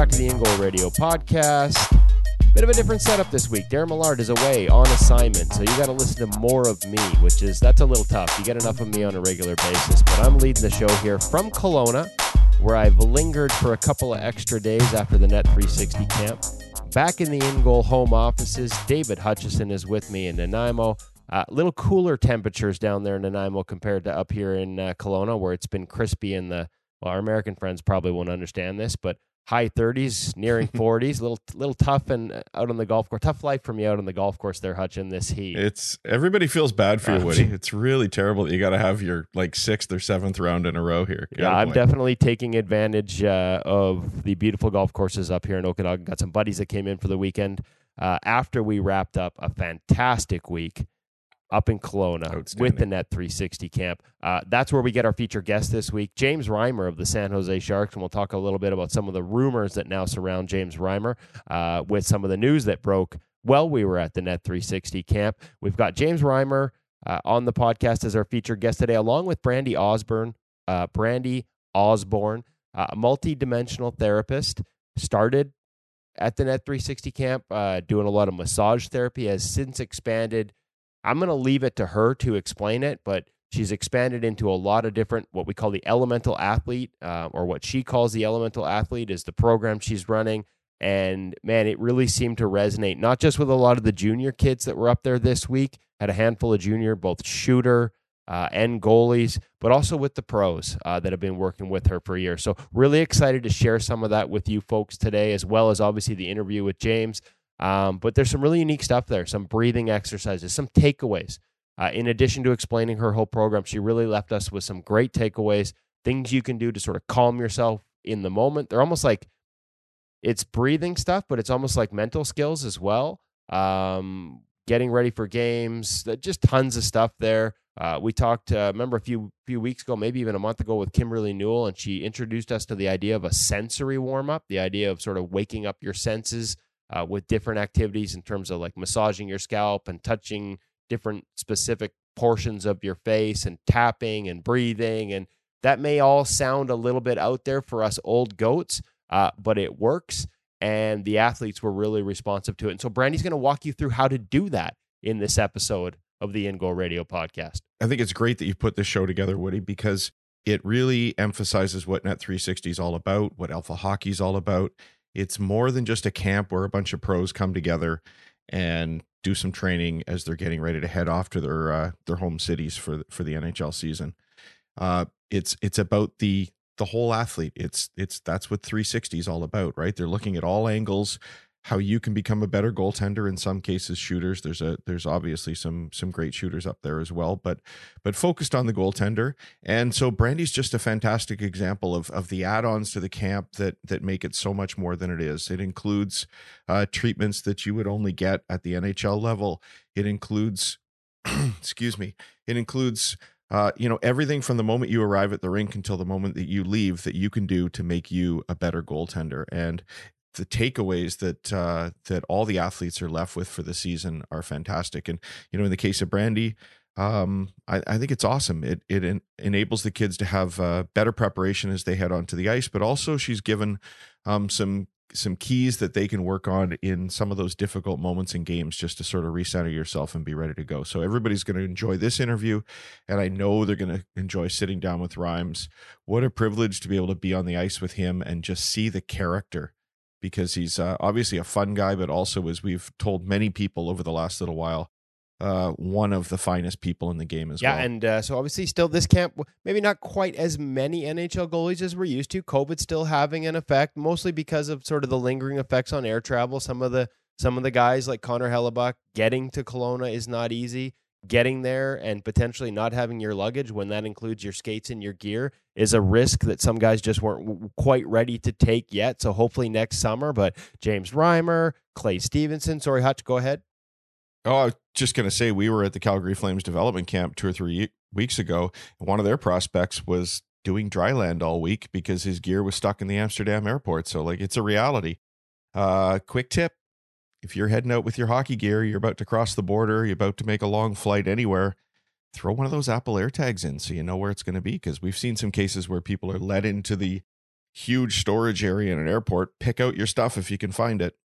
back to the In Goal Radio podcast. Bit of a different setup this week. Darren Millard is away on assignment, so you got to listen to more of me, which is that's a little tough. You get enough of me on a regular basis, but I'm leading the show here from Kelowna, where I've lingered for a couple of extra days after the Net 360 camp. Back in the In Goal home offices, David Hutchison is with me in Nanaimo. A uh, little cooler temperatures down there in Nanaimo compared to up here in uh, Kelowna, where it's been crispy in the well, our American friends probably won't understand this, but high 30s, nearing 40s, little little tough and uh, out on the golf course. Tough life for me out on the golf course there, Hutch, in this heat. It's everybody feels bad for you, Woody. It's really terrible that you got to have your like sixth or seventh round in a row here. Yeah, I'm definitely taking advantage uh, of the beautiful golf courses up here in Okanagan. Got some buddies that came in for the weekend uh, after we wrapped up a fantastic week up in Kelowna with the Net 360 camp. Uh, that's where we get our feature guest this week, James Reimer of the San Jose Sharks. And we'll talk a little bit about some of the rumors that now surround James Reimer uh, with some of the news that broke while we were at the Net 360 camp. We've got James Reimer uh, on the podcast as our feature guest today, along with Brandy Osborne. Uh, Brandy Osborne, uh, a multi-dimensional therapist, started at the Net 360 camp, uh, doing a lot of massage therapy, has since expanded I'm going to leave it to her to explain it, but she's expanded into a lot of different what we call the elemental athlete, uh, or what she calls the elemental athlete is the program she's running. And man, it really seemed to resonate not just with a lot of the junior kids that were up there this week, had a handful of junior, both shooter uh, and goalies, but also with the pros uh, that have been working with her for years. So, really excited to share some of that with you folks today, as well as obviously the interview with James. Um, but there's some really unique stuff there, some breathing exercises, some takeaways. Uh, in addition to explaining her whole program, she really left us with some great takeaways, things you can do to sort of calm yourself in the moment. They're almost like it's breathing stuff, but it's almost like mental skills as well. Um, getting ready for games, just tons of stuff there. Uh, we talked, uh, remember a few few weeks ago, maybe even a month ago, with Kimberly Newell, and she introduced us to the idea of a sensory warm up, the idea of sort of waking up your senses uh, with different activities in terms of like massaging your scalp and touching different specific portions of your face and tapping and breathing. And that may all sound a little bit out there for us old goats, uh, but it works. And the athletes were really responsive to it. And so Brandy's going to walk you through how to do that in this episode of the In Goal Radio podcast. I think it's great that you put this show together, Woody, because it really emphasizes what Net 360 is all about, what Alpha Hockey is all about. It's more than just a camp where a bunch of pros come together and do some training as they're getting ready to head off to their uh, their home cities for for the NHL season. Uh, it's it's about the the whole athlete. It's it's that's what 360 is all about, right? They're looking at all angles how you can become a better goaltender in some cases shooters. There's a there's obviously some some great shooters up there as well but but focused on the goaltender. And so brandy's just a fantastic example of of the add-ons to the camp that that make it so much more than it is. It includes uh, treatments that you would only get at the nhl level. It includes excuse me it includes uh, you know everything from the moment you arrive at the rink until the moment that you leave that you can do to make you a better goaltender. And the takeaways that uh, that all the athletes are left with for the season are fantastic. And you know, in the case of Brandy, um, I, I, think it's awesome. It it en- enables the kids to have uh, better preparation as they head onto the ice, but also she's given um, some some keys that they can work on in some of those difficult moments in games just to sort of recenter yourself and be ready to go. So everybody's going to enjoy this interview and I know they're going to enjoy sitting down with Rhymes. What a privilege to be able to be on the ice with him and just see the character because he's uh, obviously a fun guy, but also, as we've told many people over the last little while, uh, one of the finest people in the game as yeah, well. Yeah, and uh, so obviously, still this camp, maybe not quite as many NHL goalies as we're used to. COVID still having an effect, mostly because of sort of the lingering effects on air travel. Some of the some of the guys like Connor Hellebuyck getting to Kelowna is not easy getting there and potentially not having your luggage when that includes your skates and your gear is a risk that some guys just weren't quite ready to take yet. So hopefully next summer. But James Reimer, Clay Stevenson, sorry, Hutch, go ahead. Oh, I was just going to say we were at the Calgary Flames development camp two or three weeks ago. And one of their prospects was doing dry land all week because his gear was stuck in the Amsterdam airport. So like it's a reality. Uh, quick tip if you're heading out with your hockey gear, you're about to cross the border, you're about to make a long flight anywhere, throw one of those Apple AirTags in so you know where it's going to be. Because we've seen some cases where people are led into the huge storage area in an airport. Pick out your stuff if you can find it.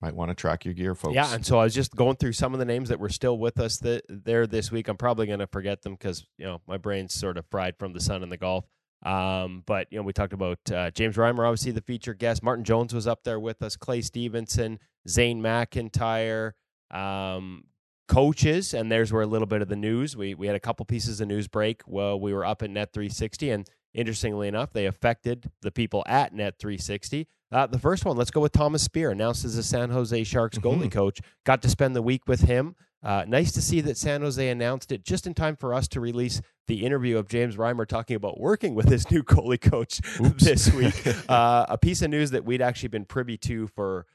Might want to track your gear, folks. Yeah, and so I was just going through some of the names that were still with us th- there this week. I'm probably going to forget them because you know my brain's sort of fried from the sun and the golf. Um, but you know, we talked about uh, James Reimer, obviously the featured guest. Martin Jones was up there with us. Clay Stevenson, Zane McIntyre, um, coaches, and there's where a little bit of the news. We we had a couple pieces of news break while we were up at Net 360, and interestingly enough, they affected the people at Net 360. Uh, the first one, let's go with Thomas Speer, announced as a San Jose Sharks goalie mm-hmm. coach. Got to spend the week with him. Uh, nice to see that San Jose announced it just in time for us to release the interview of James Reimer talking about working with his new goalie coach this week. uh, a piece of news that we'd actually been privy to for,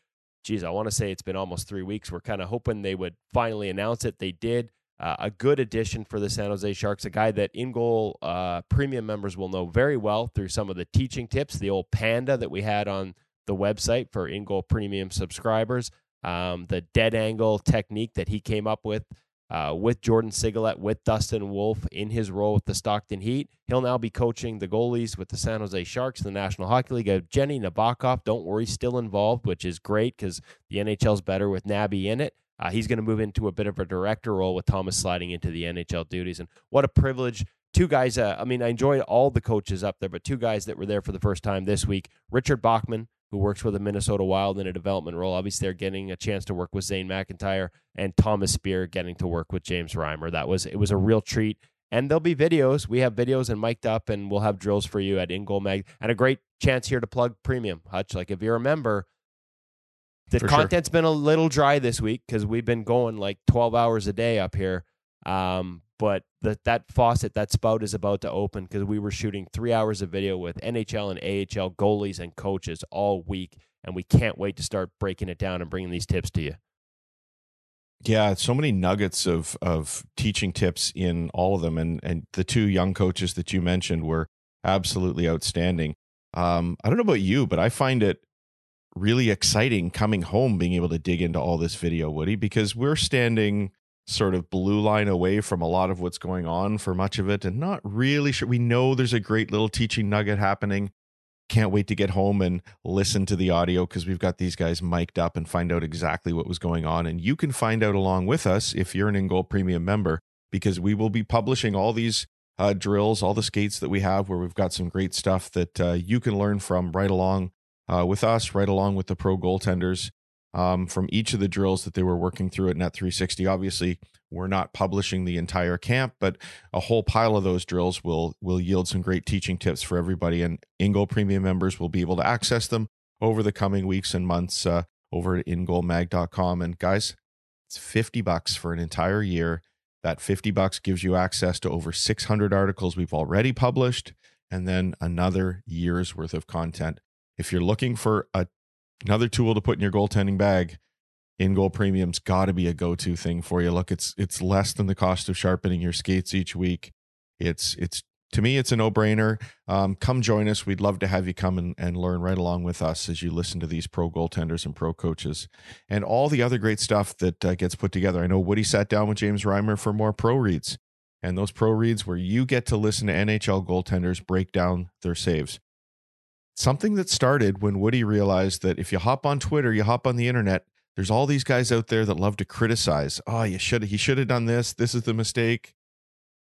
geez, I want to say it's been almost three weeks. We're kind of hoping they would finally announce it. They did. Uh, a good addition for the San Jose Sharks, a guy that in goal uh, premium members will know very well through some of the teaching tips, the old panda that we had on the website for in goal premium subscribers, um, the dead angle technique that he came up with uh, with Jordan Sigalet, with Dustin Wolf in his role with the Stockton Heat. He'll now be coaching the goalies with the San Jose Sharks in the National Hockey League. Evgeni Nabokov, don't worry, still involved, which is great because the NHL's better with Nabby in it. Uh, he's going to move into a bit of a director role with Thomas sliding into the NHL duties. And what a privilege. Two guys, uh, I mean, I enjoyed all the coaches up there, but two guys that were there for the first time this week Richard Bachman, who works with the Minnesota Wild in a development role. Obviously, they're getting a chance to work with Zane McIntyre and Thomas Speer getting to work with James Reimer. That was it was a real treat. And there'll be videos. We have videos and mic'd up, and we'll have drills for you at InGoal Mag. And a great chance here to plug premium, Hutch. Like if you remember, the For content's sure. been a little dry this week because we've been going like 12 hours a day up here. Um, but that that faucet, that spout is about to open because we were shooting three hours of video with NHL and AHL goalies and coaches all week. And we can't wait to start breaking it down and bringing these tips to you. Yeah, so many nuggets of of teaching tips in all of them, and and the two young coaches that you mentioned were absolutely outstanding. Um, I don't know about you, but I find it really exciting coming home being able to dig into all this video, Woody, because we're standing sort of blue line away from a lot of what's going on for much of it and not really sure. We know there's a great little teaching nugget happening. Can't wait to get home and listen to the audio because we've got these guys mic'd up and find out exactly what was going on. And you can find out along with us if you're an InGoal Premium member because we will be publishing all these uh, drills, all the skates that we have where we've got some great stuff that uh, you can learn from right along uh, with us, right along with the pro goaltenders um, from each of the drills that they were working through at Net 360. Obviously, we're not publishing the entire camp, but a whole pile of those drills will will yield some great teaching tips for everybody. And InGoal Premium members will be able to access them over the coming weeks and months uh, over at ingoalmag.com. And guys, it's 50 bucks for an entire year. That 50 bucks gives you access to over 600 articles we've already published and then another year's worth of content if you're looking for a, another tool to put in your goaltending bag, in goal premium's got to be a go-to thing for you. Look, it's it's less than the cost of sharpening your skates each week. It's it's to me, it's a no-brainer. Um, come join us. We'd love to have you come and, and learn right along with us as you listen to these pro goaltenders and pro coaches and all the other great stuff that uh, gets put together. I know Woody sat down with James Reimer for more pro reads, and those pro reads where you get to listen to NHL goaltenders break down their saves something that started when Woody realized that if you hop on Twitter, you hop on the internet, there's all these guys out there that love to criticize. Oh, you should he should have done this. This is the mistake.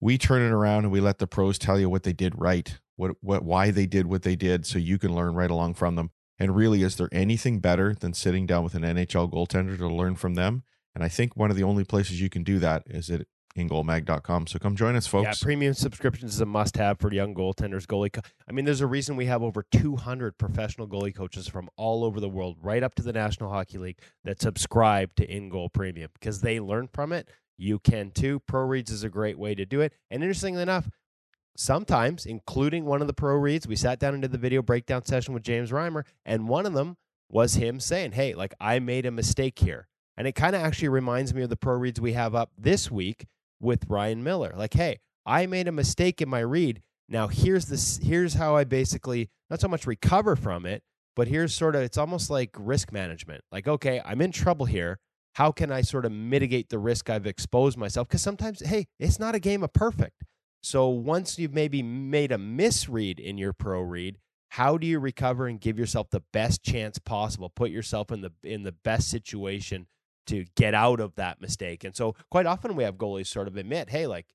We turn it around and we let the pros tell you what they did right, what what why they did what they did, so you can learn right along from them. And really, is there anything better than sitting down with an NHL goaltender to learn from them? And I think one of the only places you can do that is at ingoalmag.com. So come join us, folks. Yeah, premium subscriptions is a must have for young goaltenders, goalie. Co- I mean, there's a reason we have over 200 professional goalie coaches from all over the world, right up to the National Hockey League, that subscribe to In Goal Premium because they learn from it. You can too. Pro Reads is a great way to do it. And interestingly enough, sometimes, including one of the Pro Reads, we sat down into the video breakdown session with James Reimer, and one of them was him saying, Hey, like I made a mistake here. And it kind of actually reminds me of the pro reads we have up this week with Ryan Miller. Like, hey, I made a mistake in my read. Now here's this here's how I basically not so much recover from it, but here's sort of it's almost like risk management. Like, okay, I'm in trouble here. How can I sort of mitigate the risk I've exposed myself? Because sometimes, hey, it's not a game of perfect. So once you've maybe made a misread in your pro read, how do you recover and give yourself the best chance possible? Put yourself in the in the best situation to get out of that mistake. And so quite often we have goalies sort of admit, hey, like,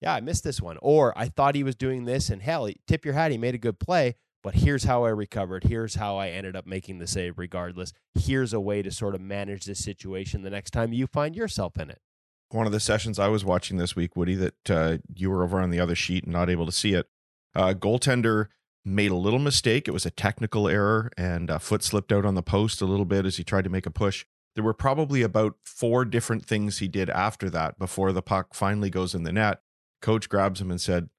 yeah, I missed this one. Or I thought he was doing this and hell, tip your hat, he made a good play, but here's how I recovered. Here's how I ended up making the save regardless. Here's a way to sort of manage this situation the next time you find yourself in it. One of the sessions I was watching this week, Woody, that uh, you were over on the other sheet and not able to see it. Uh, goaltender made a little mistake. It was a technical error, and a foot slipped out on the post a little bit as he tried to make a push. There were probably about four different things he did after that before the puck finally goes in the net. Coach grabs him and said,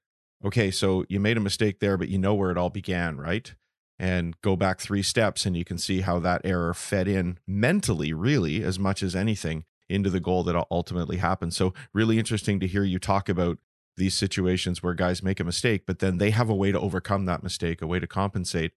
Okay, so you made a mistake there, but you know where it all began, right? And go back three steps, and you can see how that error fed in mentally, really, as much as anything, into the goal that ultimately happened. So, really interesting to hear you talk about these situations where guys make a mistake, but then they have a way to overcome that mistake, a way to compensate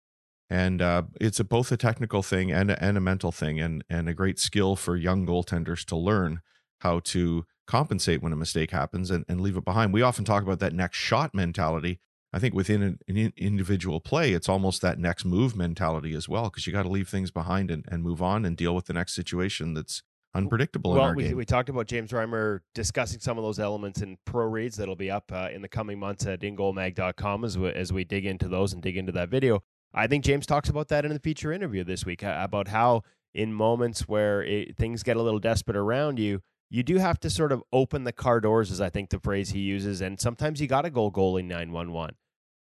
and uh, it's a, both a technical thing and a, and a mental thing, and and a great skill for young goaltenders to learn how to compensate when a mistake happens and, and leave it behind. We often talk about that next shot mentality. I think within an, an individual play, it's almost that next move mentality as well, because you got to leave things behind and, and move on and deal with the next situation that's unpredictable well, we, we, talked about James Reimer discussing some of those elements in pro reads that'll be up uh, in the coming months at ingoalmag.com as we, as we dig into those and dig into that video. I think James talks about that in the feature interview this week about how in moments where it, things get a little desperate around you, you do have to sort of open the car doors, is I think the phrase he uses, and sometimes you got to go goalie nine one one.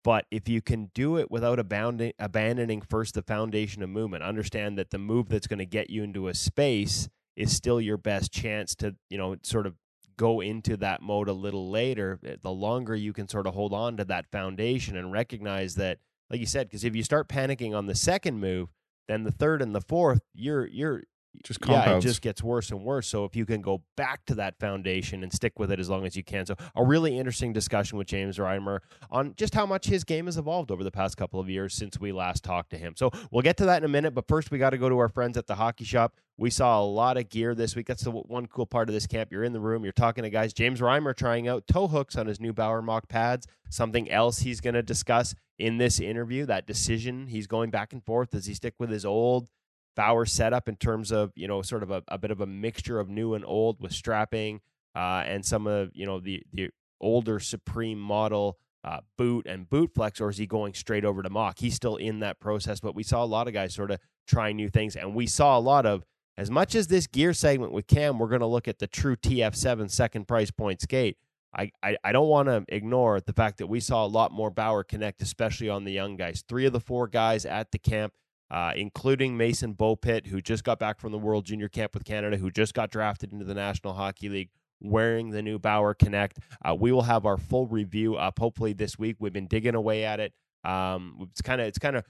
But if you can do it without abounding, abandoning first the foundation of movement, understand that the move that's going to get you into a space is still your best chance to, you know, sort of go into that mode a little later. Eh, the longer you can sort of hold on to that foundation and recognize that like you said, because if you start panicking on the second move, then the third and the fourth, you're you're just compounds. yeah, it just gets worse and worse. So if you can go back to that foundation and stick with it as long as you can, so a really interesting discussion with James Reimer on just how much his game has evolved over the past couple of years since we last talked to him. So we'll get to that in a minute, but first we got to go to our friends at the hockey shop. We saw a lot of gear this week. That's the one cool part of this camp. You're in the room, you're talking to guys. James Reimer trying out toe hooks on his new Bauer Mach pads. Something else he's going to discuss in this interview. That decision he's going back and forth. Does he stick with his old? Bauer setup in terms of you know sort of a, a bit of a mixture of new and old with strapping uh, and some of you know the the older Supreme model uh, boot and boot flex, or is he going straight over to Mach? He's still in that process, but we saw a lot of guys sort of trying new things, and we saw a lot of as much as this gear segment with Cam, we're going to look at the true TF7 second price point skate. I, I, I don't want to ignore the fact that we saw a lot more Bauer connect, especially on the young guys. Three of the four guys at the camp uh, including Mason Beaupit, who just got back from the World Junior Camp with Canada, who just got drafted into the National Hockey League, wearing the new Bauer Connect. Uh, we will have our full review up hopefully this week. We've been digging away at it. Um, it's kind of it's kind of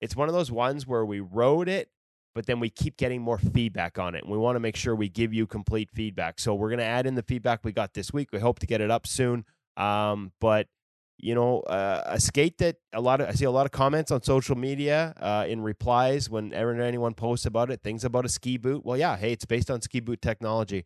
it's one of those ones where we wrote it, but then we keep getting more feedback on it, and we want to make sure we give you complete feedback. So we're going to add in the feedback we got this week. We hope to get it up soon. Um, but you know, uh, a skate that a lot of I see a lot of comments on social media uh, in replies when anyone posts about it, things about a ski boot. Well, yeah, hey, it's based on ski boot technology,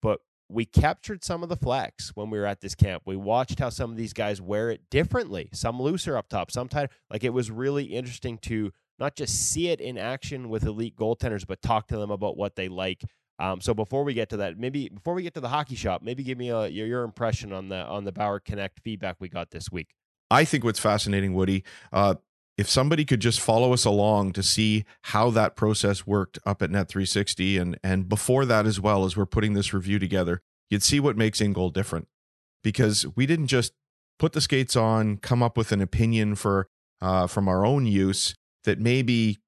but we captured some of the flex when we were at this camp. We watched how some of these guys wear it differently, some looser up top, some tighter. Like it was really interesting to not just see it in action with elite goaltenders, but talk to them about what they like um, so before we get to that, maybe before we get to the hockey shop, maybe give me a, your, your impression on the on the Bauer Connect feedback we got this week. I think what's fascinating, Woody, uh, if somebody could just follow us along to see how that process worked up at Net 360, and and before that as well as we're putting this review together, you'd see what makes In Goal different, because we didn't just put the skates on, come up with an opinion for uh, from our own use that maybe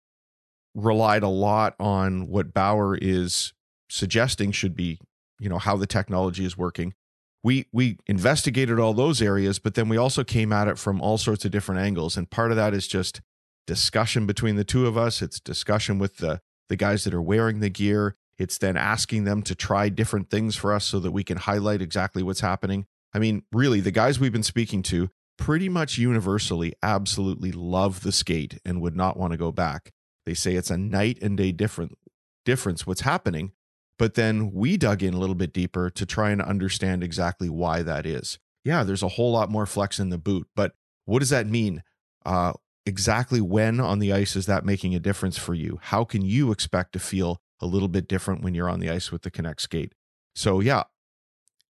relied a lot on what Bauer is suggesting should be, you know, how the technology is working. We we investigated all those areas, but then we also came at it from all sorts of different angles. And part of that is just discussion between the two of us. It's discussion with the the guys that are wearing the gear. It's then asking them to try different things for us so that we can highlight exactly what's happening. I mean, really, the guys we've been speaking to pretty much universally absolutely love the skate and would not want to go back. They say it's a night and day different difference what's happening but then we dug in a little bit deeper to try and understand exactly why that is. Yeah, there's a whole lot more flex in the boot, but what does that mean? Uh, exactly when on the ice is that making a difference for you? How can you expect to feel a little bit different when you're on the ice with the Connect skate? So, yeah,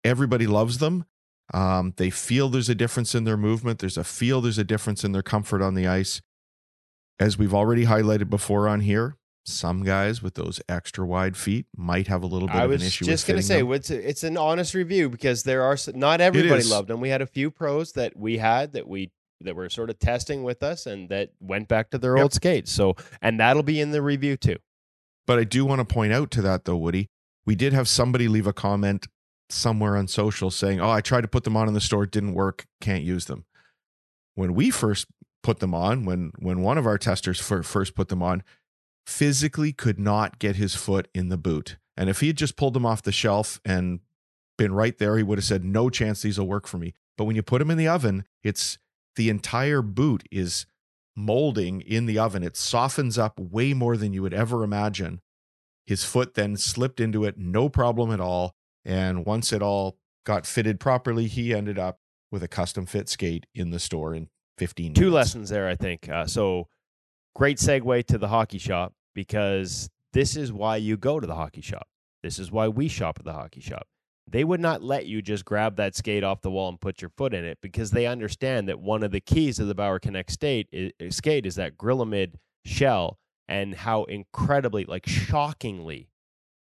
everybody loves them. Um, they feel there's a difference in their movement. There's a feel there's a difference in their comfort on the ice. As we've already highlighted before on here, some guys with those extra wide feet might have a little bit I of an issue. just going to say it's it's an honest review because there are not everybody loved them. We had a few pros that we had that we that were sort of testing with us and that went back to their Yep. old skates. So and that'll be in the review too. But I do want to point out to that though, Woody, we did have somebody leave a comment somewhere on social saying, "Oh, I tried to put them on in the store, didn't work, can't use them." When we first put them on, when when one of our testers fir- first put them on, physically could not get his foot in the boot. And if he had just pulled them off the shelf and been right there, he would have said, "No chance these will work for me." But when you put them in the oven, it's the entire boot is molding in the oven. It softens up way more than you would ever imagine. His foot then slipped into it, no problem at all. And once it all got fitted properly, he ended up with a custom fit skate in the store in 15 Two minutes. lessons there, I think. Uh, so great segue to the hockey shop because this is why you go to the hockey shop. This is why we shop at the hockey shop. They would not let you just grab that skate off the wall and put your foot in it because they understand that one of the keys of the Bauer Connect state is, skate is that Grilamid shell and how incredibly, like shockingly,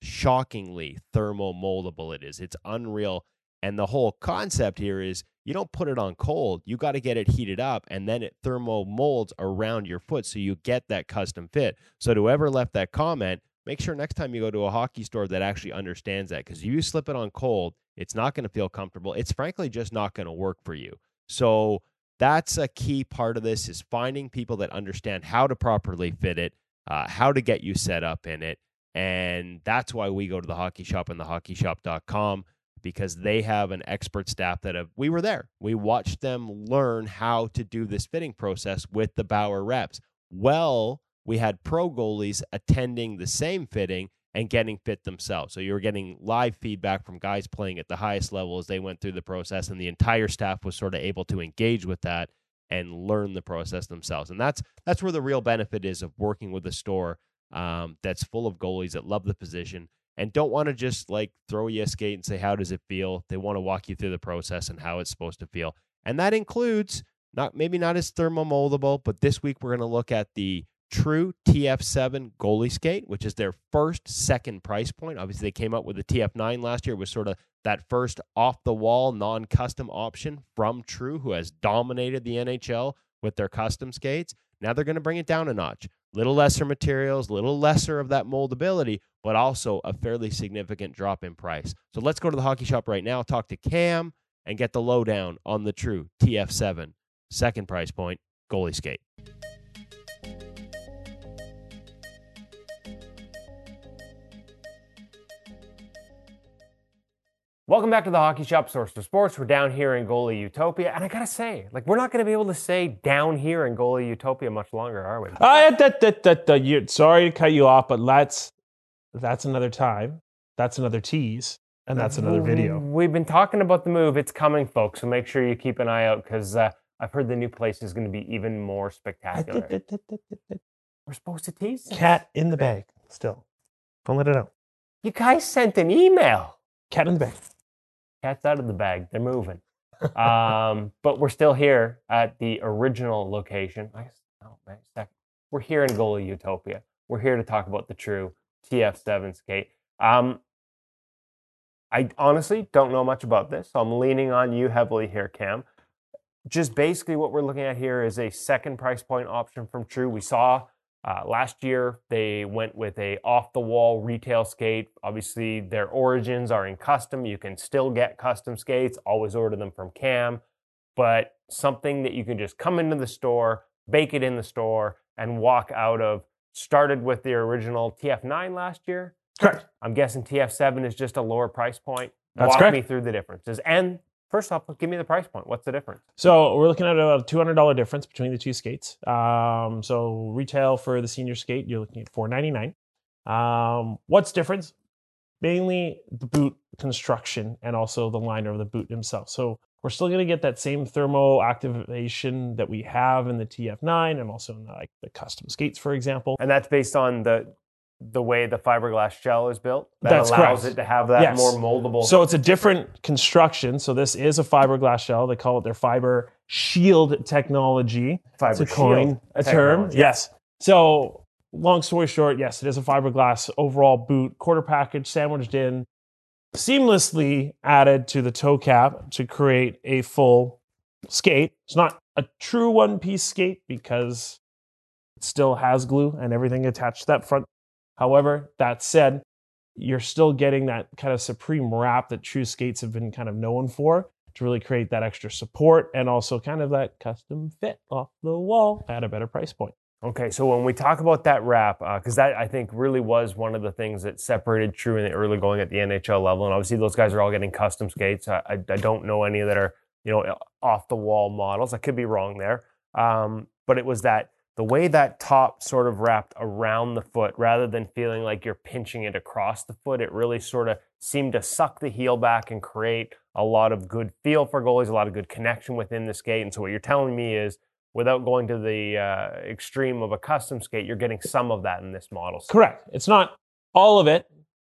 shockingly thermo moldable it is. It's unreal. And the whole concept here is you don't put it on cold. You got to get it heated up and then it thermo molds around your foot so you get that custom fit. So to whoever left that comment, make sure next time you go to a hockey store that actually understands that because if you slip it on cold, it's not going to feel comfortable. It's frankly just not going to work for you. So that's a key part of this is finding people that understand how to properly fit it, uh, how to get you set up in it. And that's why we go to the hockey shop and thehockeyshop.com because they have an expert staff that have we were there. We watched them learn how to do this fitting process with the Bauer reps. Well, we had pro goalies attending the same fitting and getting fit themselves. So you were getting live feedback from guys playing at the highest level as they went through the process, and the entire staff was sort of able to engage with that and learn the process themselves. And that's that's where the real benefit is of working with a store um, that's full of goalies that love the position and don't want to just like throw you a skate and say how does it feel. They want to walk you through the process and how it's supposed to feel, and that includes not maybe not as thermomoldable, but this week we're going to look at the True TF7 goalie skate, which is their first second price point. Obviously, they came up with the TF9 last year. It was sort of that first off the wall, non custom option from True, who has dominated the NHL with their custom skates. Now they're going to bring it down a notch. Little lesser materials, little lesser of that moldability, but also a fairly significant drop in price. So let's go to the hockey shop right now, talk to Cam, and get the lowdown on the True TF7 second price point goalie skate. Welcome back to the Hockey Shop Source for Sports. We're down here in goalie Utopia, and I gotta say, like, we're not gonna be able to say down here in goalie Utopia much longer, are we? Uh, that, that, that, that, you sorry to cut you off, but let's. That's another time. That's another tease, and that's another video. We've been talking about the move. It's coming, folks. So make sure you keep an eye out because uh, I've heard the new place is going to be even more spectacular. We're supposed to tease. this. Cat in the bag. Still, don't let it out. You guys sent an email. Cat in the bag. Cat's out of the bag. They're moving. um, but we're still here at the original location. I guess, oh, a second. We're here in Goalie Utopia. We're here to talk about the true TF7 skate. Um, I honestly don't know much about this, so I'm leaning on you heavily here, Cam. Just basically what we're looking at here is a second price point option from True. We saw uh, last year they went with a off-the-wall retail skate. Obviously, their origins are in custom. You can still get custom skates. Always order them from Cam, but something that you can just come into the store, bake it in the store, and walk out of. Started with the original TF9 last year. Correct. I'm guessing TF7 is just a lower price point. That's Walk correct. me through the differences. And first off, give me the price point. What's the difference? So we're looking at about a two hundred dollar difference between the two skates. Um, so retail for the senior skate, you're looking at four ninety nine. Um, what's difference? Mainly the boot construction and also the liner of the boot himself. So we're still going to get that same thermal activation that we have in the TF9 and also in the, like the custom skates, for example. And that's based on the the way the fiberglass shell is built. That That's allows correct. it to have that Yes. more moldable. So it's a different construction. So this is a fiberglass shell. They call it their fiber shield technology. fiber to coin shield a term. Yes. So, long story short, yes, it is a fiberglass overall boot, quarter package sandwiched in, seamlessly added to the toe cap to create a full skate. It's not a true one piece skate because it still has glue and everything attached to that front. However, that said, you're still getting that kind of supreme wrap that true skates have been kind of known for to really create that extra support and also kind of that custom fit off the wall at a better price point. Okay, so when we talk about that wrap, because that I think really was one of the things that separated True in the early going at the NHL level, and obviously those guys are all getting custom skates. I, I, I don't know any that are you know off the wall models. I could be wrong there, um, but it was that the way that top sort of wrapped around the foot, rather than feeling like you're pinching it across the foot, it really sort of seemed to suck the heel back and create a lot of good feel for goalies, a lot of good connection within the skate. And so what you're telling me is without going to the uh, extreme of a custom skate, you're getting some of that in this model. Correct. It's not all of it,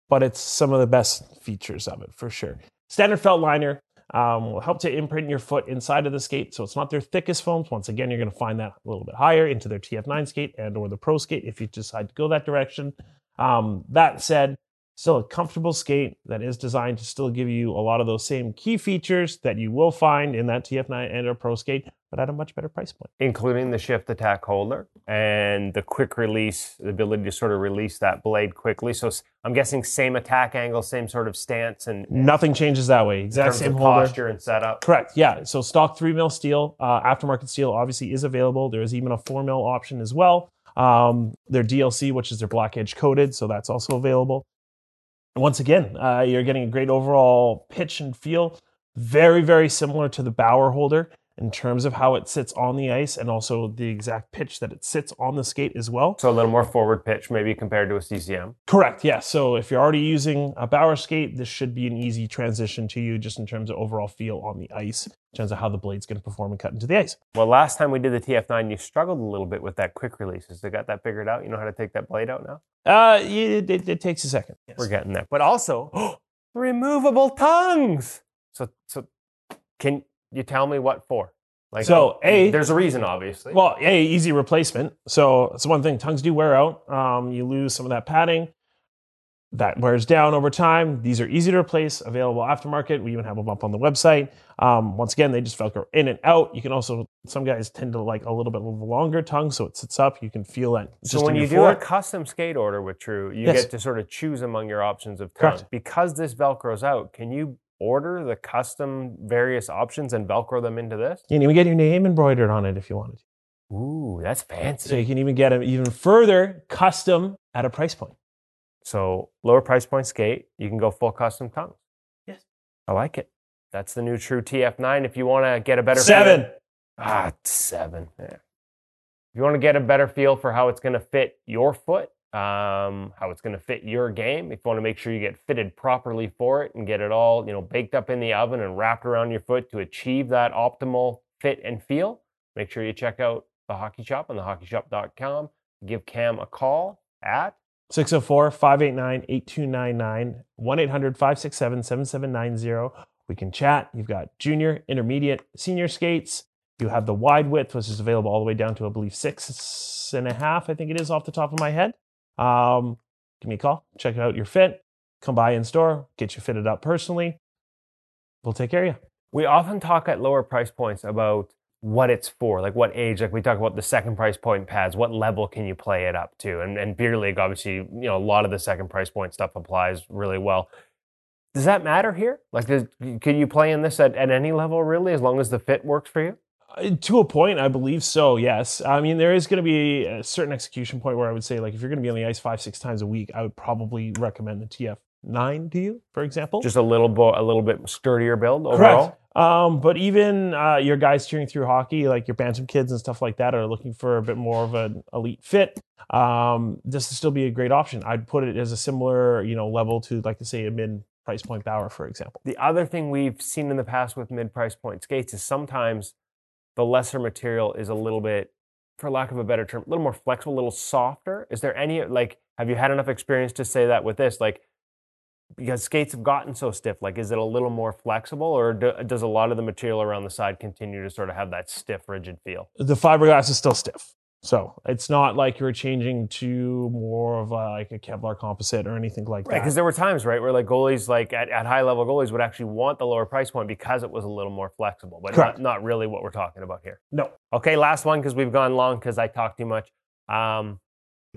but it's some of the best features of it for sure. Standard felt liner um, will help to imprint your foot inside of the skate, so it's not their thickest foams. Once again, you're going to find that a little bit higher into their TF9 skate and or the Pro skate if you decide to go that direction. Um, that said, still a comfortable skate that is designed to still give you a lot of those same key features that you will find in that TF9 and or Pro skate, but at a much better price point. including the shift attack holder and the quick release, the ability to sort of release that blade quickly. So I'm guessing same attack angle, same sort of stance, and Nothing changes that way. Exact same holder. posture and setup. Correct. Yeah. So stock three mil steel, uh, aftermarket steel obviously is available. There is even a four mil option as well. Um, their DLC, which is their black edge coated, so that's also available. And once again, uh, you're getting a great overall pitch and feel, very very similar to the Bauer holder in terms of how it sits on the ice and also the exact pitch that it sits on the skate as well. So a little more forward pitch, maybe compared to a CCM. Correct. Yeah. So if you're already using a Bauer skate, this should be an easy transition to you just in terms of overall feel on the ice, in terms of how the blade's going to perform and cut into the ice. Well, last time we did the TF9, you struggled a little bit with that quick release. Has they got that figured out? You know how to take that blade out now? Uh, it, it, it takes a second. Yes. We're getting there. But also, removable tongues. So, so can you tell me what for? Like, So, A- there's a reason, obviously. Well, a easy replacement. So it's one thing. Tongues do wear out. Um, you lose some of that padding. That wears down over time. These are easy to replace. Available aftermarket. We even have them up on the website. Um, once again, they just Velcro in and out. You can also. Some guys tend to like a little bit of a longer tongue, so it sits up. You can feel that. So when you do a custom skate order with True, you Yes. get to sort of choose among your options of tongue. Correct. Because this Velcro's out, can you order the custom various options and Velcro them into this? you can even get your name embroidered on it if you wanted. To. Ooh, that's fancy. So you can even get them even further custom at a price point. So lower price point skate, you can go full custom tongues. Yes. I like it. That's the new True TF9. If you want to get a better Seven. feel- ah seven. Yeah. If you want to get a better feel for how it's going to fit your foot, um, how it's going to fit your game, if you want to make sure you get fitted properly for it and get it all you know baked up in the oven and wrapped around your foot to achieve that optimal fit and feel, make sure you check out the Hockey Shop on thehockeyshop.com. Give Cam a call at 604 589 8299 1 800 567 7790. We can chat. You've got junior, intermediate, senior skates. You have the wide width, which is available all the way down to, I believe, six and a half, I think it is off the top of my head. Um, give me a call. Check out your fit. Come by in store, get you fitted up personally. We'll take care of you. we often talk at lower price points about what it's for, like what age. Like we talk about the second price point pads, what level can you play it up to? And and beer league, obviously, you know, a lot of the second price point stuff applies really well. Does that matter here? Like, does, can you play in this at, at any level really, as long as the fit works for you? To a point, I believe so. Yes, I mean there is going to be a certain execution point where I would say, like, if you're going to be on the ice five, six times a week, I would probably recommend the TF nine to you, for example. Just a little bo- a little bit sturdier build overall. correct. Um, but even uh, your guys cheering through hockey, like your bantam kids and stuff like that, are looking for a bit more of an elite fit. Um, this would still be a great option. I'd put it as a similar, you know, level to like to say a mid price point Bauer, for example. The other thing we've seen in the past with mid price point skates is sometimes the lesser material is a little bit, for lack of a better term, a little more flexible, a little softer. Is there any, like, have you had enough experience to say that with this? Like, because skates have gotten so stiff, like, is it a little more flexible or do, does a lot of the material around the side continue to sort of have that stiff, rigid feel? The fiberglass is still stiff. So it's not like you're changing to more of a, like a Kevlar composite or anything like Right, that. because there were times, right, where like goalies, like at, at high level goalies, would actually want the lower price point because it was a little more flexible, but not, not really what we're talking about here. No. Okay, last one because we've gone long because I talked too much. Um,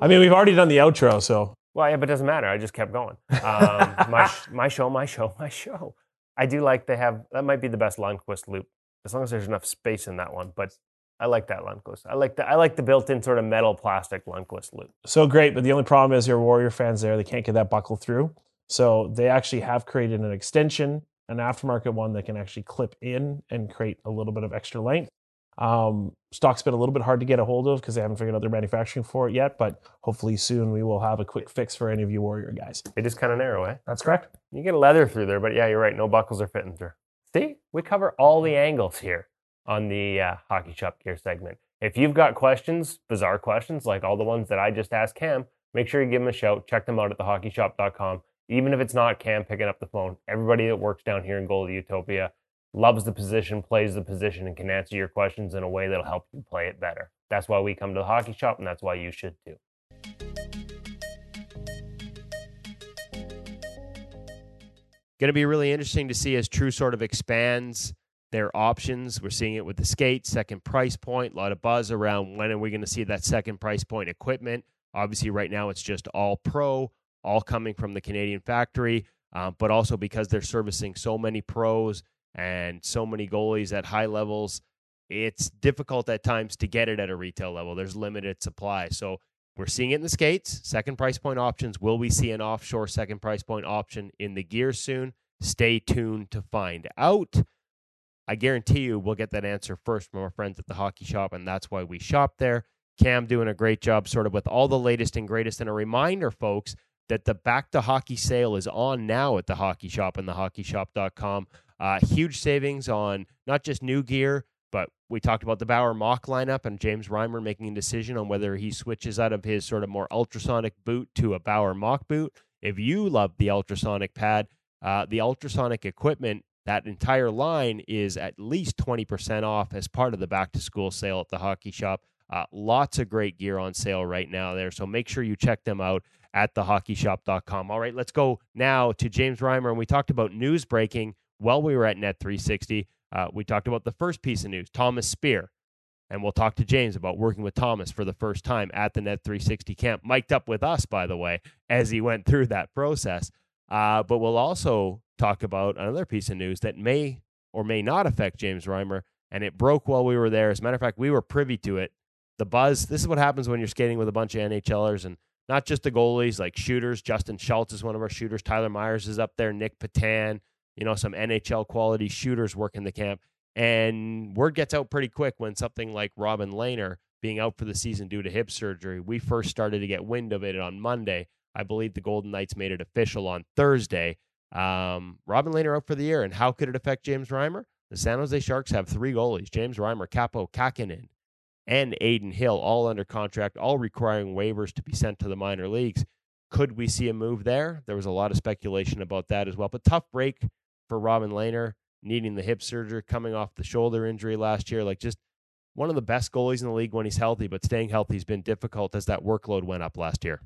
I mean, we've already done the outro, so well, yeah, but it doesn't matter. I just kept going. Um, my my show, my show, my show. I do like they have that might be the best Lundqvist loop as long as there's enough space in that one. But I like that Lundqvist. I like the I like the built-in sort of metal plastic Lundqvist loop. so great. But the only problem is your Warrior fans there, they can't get that buckle through. So they actually have created an extension, an aftermarket one that can actually clip in and create a little bit of extra length. Um, stock's been a little bit hard to get a hold of because they haven't figured out their manufacturing for it yet. But hopefully soon we will have a quick fix for any of you Warrior guys. It is kind of narrow, eh? That's correct. You get leather through there, but yeah, you're right. No buckles are fitting through. See, we cover all the angles here on the uh, hockey shop gear segment. If you've got questions, bizarre questions like all the ones that I just asked Cam, make sure you give him a shout. Check them out at thehockeyshop.com. Even if it's not Cam picking up the phone, everybody that works down here in Goalie Utopia loves the position, plays the position, and can answer your questions in a way that'll help you play it better. That's why we come to the hockey shop, and that's why you should too. Going to be really interesting to see as True sort of expands their options. We're seeing it with the skate, second price point, a lot of buzz around when are we going to see that second price point equipment. Obviously, right now it's just all pro, all coming from the Canadian factory, um, but also because they're servicing so many pros and so many goalies at high levels, it's difficult at times to get it at a retail level. There's limited supply. So we're seeing it in the skates, second price point options. Will we see an offshore second price point option in the gear soon? Stay tuned to find out. I guarantee you we'll get that answer first from our friends at the hockey shop, and that's why we shop there. Cam doing a great job, sort of with all the latest and greatest. And a reminder, folks, that the back to hockey sale is on now at the hockey shop and thehockeyshop.com. Uh, huge savings on not just new gear, but we talked about the Bauer Mach lineup and James Reimer making a decision on whether he switches out of his sort of more ultrasonic boot to a Bauer Mach boot. If you love the ultrasonic pad, uh, the ultrasonic equipment, that entire line is at least 20% off as part of the back to school sale at the hockey shop. Uh, lots of great gear on sale right now there. So make sure you check them out at thehockeyshop.com. All right, let's go now to James Reimer. And we talked about news breaking while we were at Net 360. Uh, we talked about the first piece of news, Thomas Speer. And we'll talk to James about working with Thomas for the first time at the Net 360 camp, mic'd up with us, by the way, as he went through that process. Uh, but we'll also talk about another piece of news that may or may not affect James Reimer. And it broke while we were there. As a matter of fact, we were privy to it. The buzz this is what happens when you're skating with a bunch of NHLers and not just the goalies, like shooters. Justin Schultz is one of our shooters. Tyler Myers is up there. Nick Patan, you know, some NHL quality shooters working the camp. And word gets out pretty quick when something like Robin Lehner being out for the season due to hip surgery. We first started to get wind of it on Monday. I believe the Golden Knights made it official on Thursday. Um, Robin Lehner out for the year. And how could it affect James Reimer? The San Jose Sharks have three goalies James Reimer, Kaapo Kahkonen, and Adin Hill, all under contract, all requiring waivers to be sent to the minor leagues. Could we see a move there? There was a lot of speculation about that as well. But tough break for Robin Lehner, needing the hip surgery, coming off the shoulder injury last year. Like just one of the best goalies in the league when he's healthy, but staying healthy has been difficult as that workload went up last year.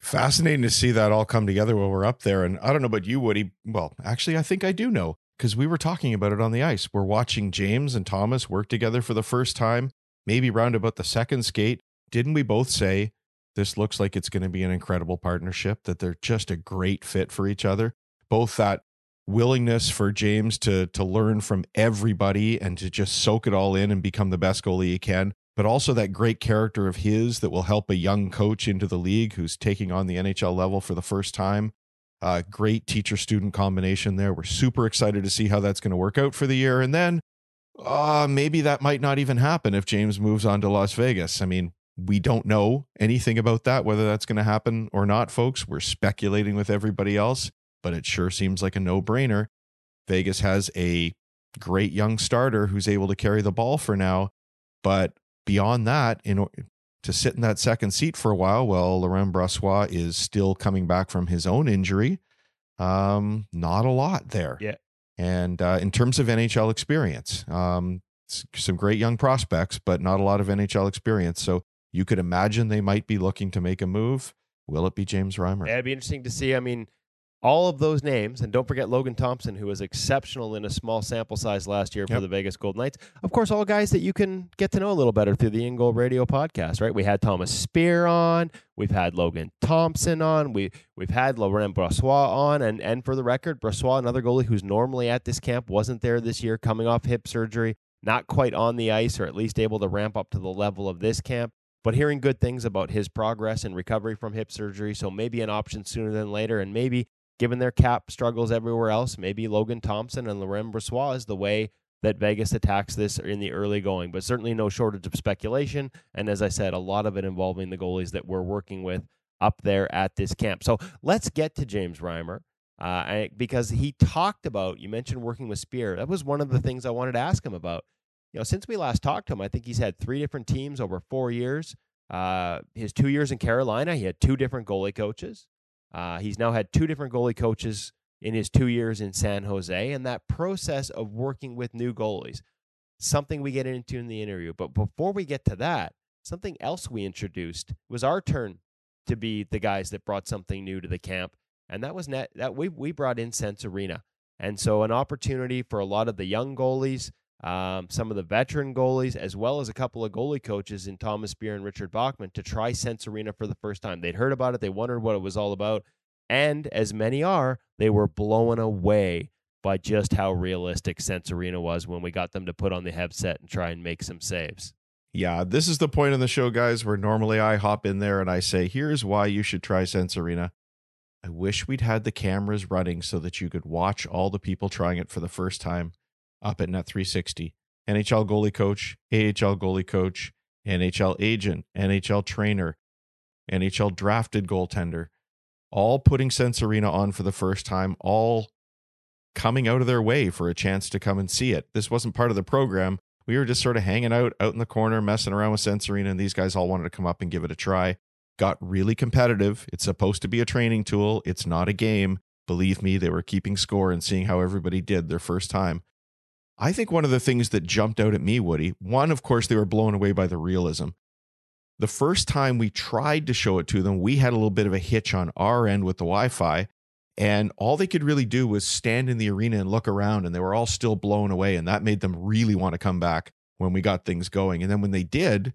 Fascinating to see that all come together while we're up there. And I don't know about you, Woody. Well, actually, I think I do know because we were talking about it on the ice. We're watching James and Thomas work together for the first time, maybe round about the second skate. Didn't we both say this looks like it's going to be an incredible partnership, that they're just a great fit for each other? Both that willingness for James to to learn from everybody and to just soak it all in and become the best goalie he can, but also that great character of his that will help a young coach into the league who's taking on the NHL level for the first time. Uh, great teacher student combination there. We're super excited to see how that's going to work out for the year. And then uh, maybe that might not even happen if James moves on to Las Vegas. I mean, we don't know anything about that, whether that's going to happen or not, folks. We're speculating with everybody else. but it sure seems like a no brainer. Vegas has a great young starter who's able to carry the ball for now. But beyond that, in to sit in that second seat for a while, while Laurent Brossoit is still coming back from his own injury, um, not a lot there. Yeah. And uh, in terms of NHL experience, um, some great young prospects, but not a lot of NHL experience. So you could imagine they might be looking to make a move. Will it be James Reimer? Yeah, it'd be interesting to see. I mean, all of those names, and don't forget Logan Thompson, who was exceptional in a small sample size last year for Yep. the Vegas Golden Knights. Of course, all guys that you can get to know a little better through the In Goal Radio podcast, right? We had Thomas Speer on, we've had Logan Thompson on, we we've had Laurent Brossoit on, and and for the record, Brossoit, another goalie who's normally at this camp, wasn't there this year, coming off hip surgery, not quite on the ice, or at least able to ramp up to the level of this camp. But hearing good things about his progress and recovery from hip surgery, so maybe an option sooner than later, and maybe given their cap struggles everywhere else, maybe Logan Thompson and Laurent Brossoit is the way that Vegas attacks this in the early going. But certainly no shortage of speculation. And as I said, a lot of it involving the goalies that we're working with up there at this camp. So let's get to James Reimer. Uh, because he talked about, you mentioned working with Speer. That was one of the things I wanted to ask him about. You know, since we last talked to him, I think he's had three different teams over four years. Uh, his two years in Carolina, he had two different goalie coaches. Uh, he's now had two different goalie coaches in his two years in San Jose, and that process of working with new goalies, something we get into in the interview. But before we get to that, something else we introduced was our turn to be the guys that brought something new to the camp, and that was net that we we brought in Sense Arena, and so an opportunity for a lot of the young goalies. Um, some of the veteran goalies, as well as a couple of goalie coaches in Thomas Speer and Richard Bachman, to try Sense Arena for the first time. They'd heard about it, they wondered what it was all about, and as many are, they were blown away by just how realistic Sense Arena was when we got them to put on the headset and try and make some saves. Yeah, this is the point of the show, guys, where normally I hop in there and I say, here's why you should try Sense Arena. I wish we'd had the cameras running so that you could watch all the people trying it for the first time up at Net 360. NHL goalie coach, AHL goalie coach, NHL agent, NHL trainer, NHL drafted goaltender, all putting Sense Arena on for the first time, all coming out of their way for a chance to come and see it. This wasn't part of the program we were just sort of hanging out out in the corner, messing around with Sense Arena, and these guys all wanted to come up and give it a try. Got really competitive. It's supposed to be a training tool, it's not a game. Believe me, they were keeping score and seeing how everybody did their first time. I think one of the things that jumped out at me, Woody, one, of course, they were blown away by the realism. The first time we tried to show it to them, we had a little bit of a hitch on our end with the Wi Fi. And all they could really do was stand in the arena and look around, and they were all still blown away. And that made them really want to come back when we got things going. And then when they did,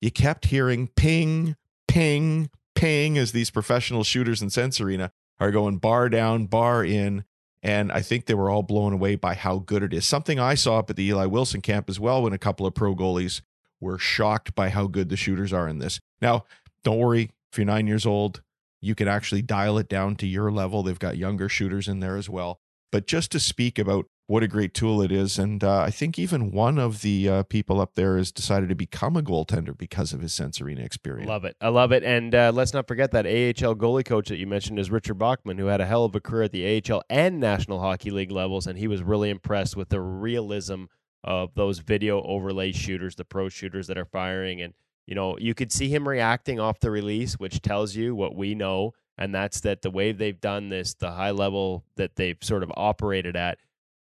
you kept hearing ping, ping, ping as these professional shooters in Sense Arena are going bar down, bar in. And I think they were all blown away by how good it is. Something I saw up at the Eli Wilson camp as well when a couple of pro goalies were shocked by how good the shooters are in this. Now, don't worry, if you're nine years old, you can actually dial it down to your level. They've got younger shooters in there as well. But just to speak about what a great tool it is, and uh, I think even one of the uh, people up there has decided to become a goaltender because of his Sense Arena experience. Love it. I love it. And uh, let's not forget that AHL goalie coach that you mentioned is Richard Bachman, who had a hell of a career at the AHL and National Hockey League levels. And he was really impressed with the realism of those video overlay shooters, the pro shooters that are firing. And, you know, you could see him reacting off the release, which tells you what we know. And that's that the way they've done this, the high level that they've sort of operated at,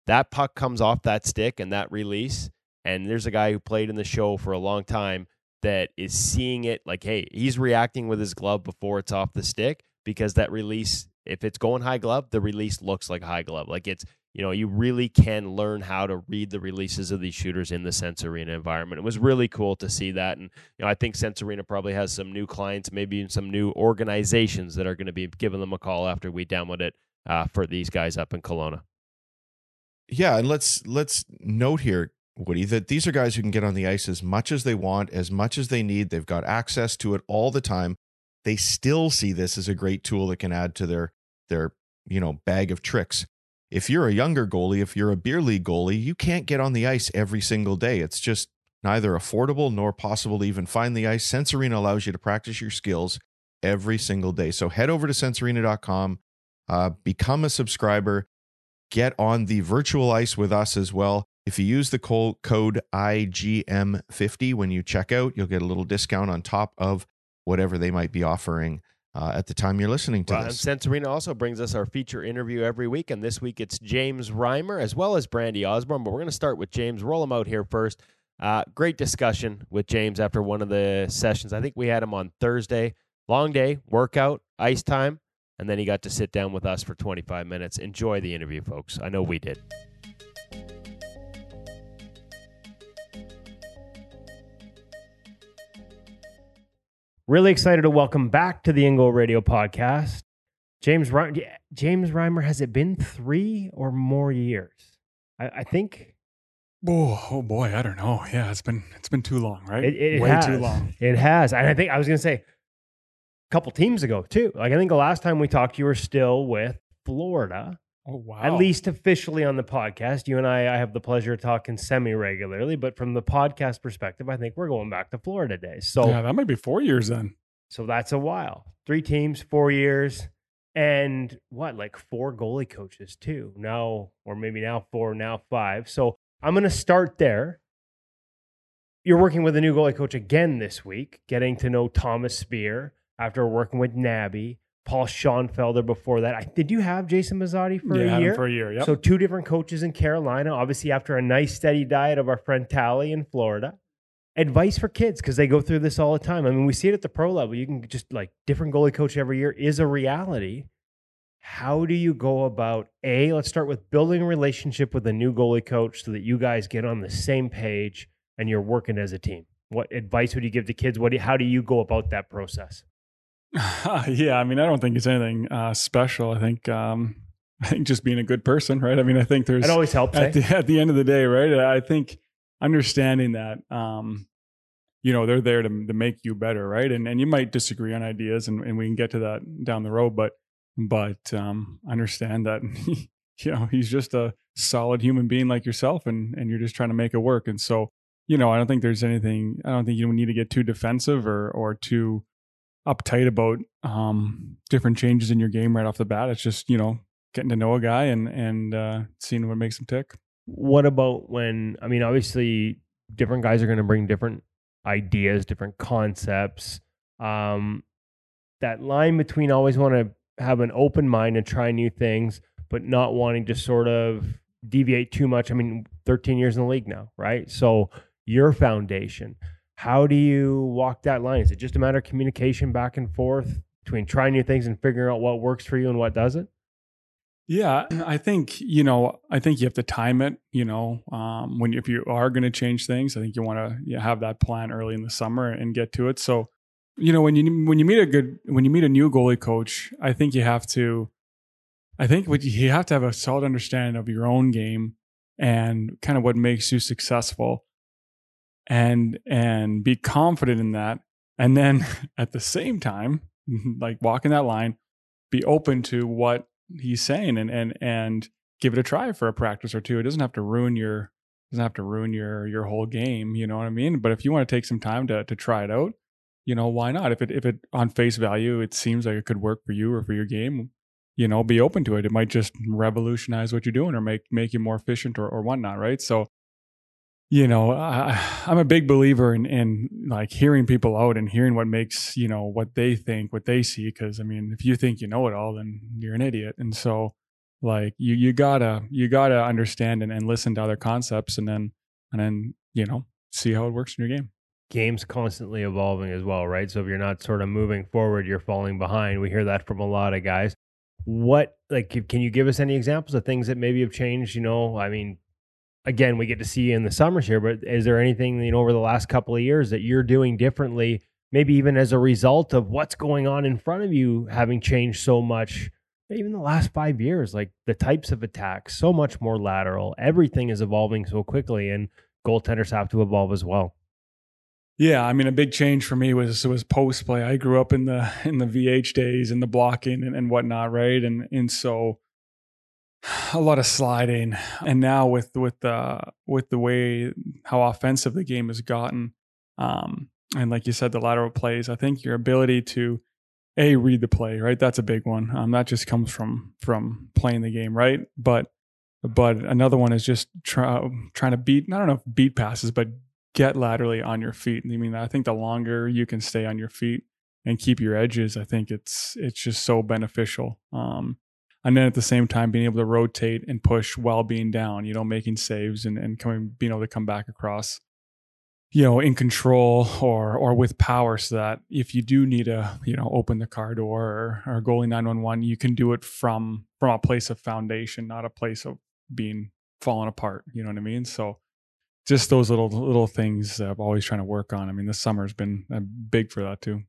that puck comes off that stick and that release. And there's a guy who played in the show for a long time that is seeing it like, hey, he's reacting with his glove before it's off the stick because that release, if it's going high glove, the release looks like high glove. Like it's, you know, you really can learn how to read the releases of these shooters in the Sense Arena environment. It was really cool to see that. And, you know, I think Sense Arena probably has some new clients, maybe some new organizations that are going to be giving them a call after we download it uh, for these guys up in Kelowna. Yeah, and let's let's note here, Woody, that these are guys who can get on the ice as much as they want, as much as they need. They've got access to it all the time. They still see this as a great tool that can add to their their you know bag of tricks. If you're a younger goalie, if you're a beer league goalie, you can't get on the ice every single day. It's just neither affordable nor possible to even find the ice. Sense Arena allows you to practice your skills every single day. So head over to sensearena.com, Uh, become a subscriber. Get on the virtual ice with us as well. If you use the code IGM50 when you check out, you'll get a little discount on top of whatever they might be offering uh, at the time you're listening to Well, and this. Sense Arena also brings us our feature interview every week, and this week it's James Reimer as well as Brandy Osborne. But we're going to start with James. Roll him out here first. Uh, great discussion with James after one of the sessions. I think we had him on Thursday. Long day, workout, ice time, and then he got to sit down with us for 25 minutes. Enjoy the interview, folks. I know we did. Really excited to welcome back to the InGoal Radio podcast. James Reimer, James Reimer, has it been three or more years? I, I think Oh, oh boy, I don't know. Yeah, it's been it's been too long, right? it, it Way has. too long. It has. And I think I was going to say a couple teams ago, too. Like, I think the last time we talked, you were still with Florida, Oh wow. at least officially on the podcast. You and I, I have the pleasure of talking semi regularly, but from the podcast perspective, I think we're going back to Florida days. So, yeah, that might be four years then. So that's a while. Three teams, four years, and what, like four goalie coaches too. Now, or maybe now four, now five. So I'm going to start there. You're working with a new goalie coach again this week, getting to know Thomas Speer after working with Nabby, Paul Schoenfelder before that. I, did you have Jason Muzzatti for yeah, a year? for a year. Yep. So two different coaches in Carolina, obviously after a nice steady diet of our friend Tally in Florida. Advice for kids because they go through this all the time. I mean, we see it at the pro level. You can just like different goalie coach every year is a reality. How do you go about a? Let's start with building a relationship with a new goalie coach so that you guys get on the same page and you're working as a team. What advice would you give to kids? What? Do, how do you go about that process? yeah, I mean, I don't think it's anything uh, special. I think um, I think just being a good person, right? I mean, I think there's It always helps. at eh? the at the end of the day, right? I think understanding that um, you know they're there to to make you better, right? And and you might disagree on ideas, and, and we can get to that down the road, but but um, understand that you know he's just a solid human being like yourself, and and you're just trying to make it work. And so you know, I don't think there's anything. I don't think you need to get too defensive or or too uptight about um, different changes in your game right off the bat. It's just you know getting to know a guy and and uh, seeing what makes him tick. what about when i mean obviously different guys are going to bring different ideas different concepts um that line between always want to have an open mind and try new things but not wanting to sort of deviate too much i mean 13 years in the league now right so your foundation how do you walk that line is it just a matter of communication back and forth between trying new things and figuring out what works for you and what doesn't Yeah, I think you know. I think you have to time it. You know, um, when if you are going to change things, I think you want to you have that plan early in the summer and get to it. So, you know, when you when you meet a good when you meet a new goalie coach, I think you have to. I think what you have to have a solid understanding of your own game and kind of what makes you successful, and and be confident in that. And then at the same time, like walking that line, be open to what he's saying and and and give it a try for a practice or two. It doesn't have to ruin your doesn't have to ruin your your whole game. You know what I mean? But if you want to take some time to to try it out, you know why not? If it if it on face value it seems like it could work for you or for your game, you know, be open to it. It might just revolutionize what you're doing or make make you more efficient or or whatnot, right? So. You know, I, I'm a big believer in, in like hearing people out and hearing what makes you know what they think, what they see. Because I mean, if you think you know it all, then you're an idiot. And so, like you you gotta you gotta understand and, and listen to other concepts and then and then you know see how it works in your game game's constantly evolving as well, right? So if you're not sort of moving forward, you're falling behind. We hear that from a lot of guys. What like can you give us any examples of things that maybe have changed? You know, I mean, again, we get to see you in the summers here, but is there anything you know over the last couple of years that you're doing differently? Maybe even as a result of what's going on in front of you having changed so much. Even the last five years, like the types of attacks, so much more lateral. Everything is evolving so quickly, and goaltenders have to evolve as well. Yeah, I mean, a big change for me was was post play. I grew up in the in the VH days and the blocking and, and whatnot, right? And and so a lot of sliding. And now with with the with the way how offensive the game has gotten, um, and like you said, the lateral plays, I think your ability to a read the play, right? That's a big one. Um, that just comes from from playing the game, right? But but another one is just try, trying to beat. I don't know if beat passes, but get laterally on your feet. I mean, I think the longer you can stay on your feet and keep your edges, I think it's it's just so beneficial. Um, and then at the same time, being able to rotate and push while being down, you know, making saves and and coming, being able to come back across you know in control or or with power so that if you do need to you know open the car door or, or goalie 911 you can do it from from a place of foundation not a place of being falling apart you know what i mean? So just those little little things i'm always trying to work on. I mean this summer's been big for that too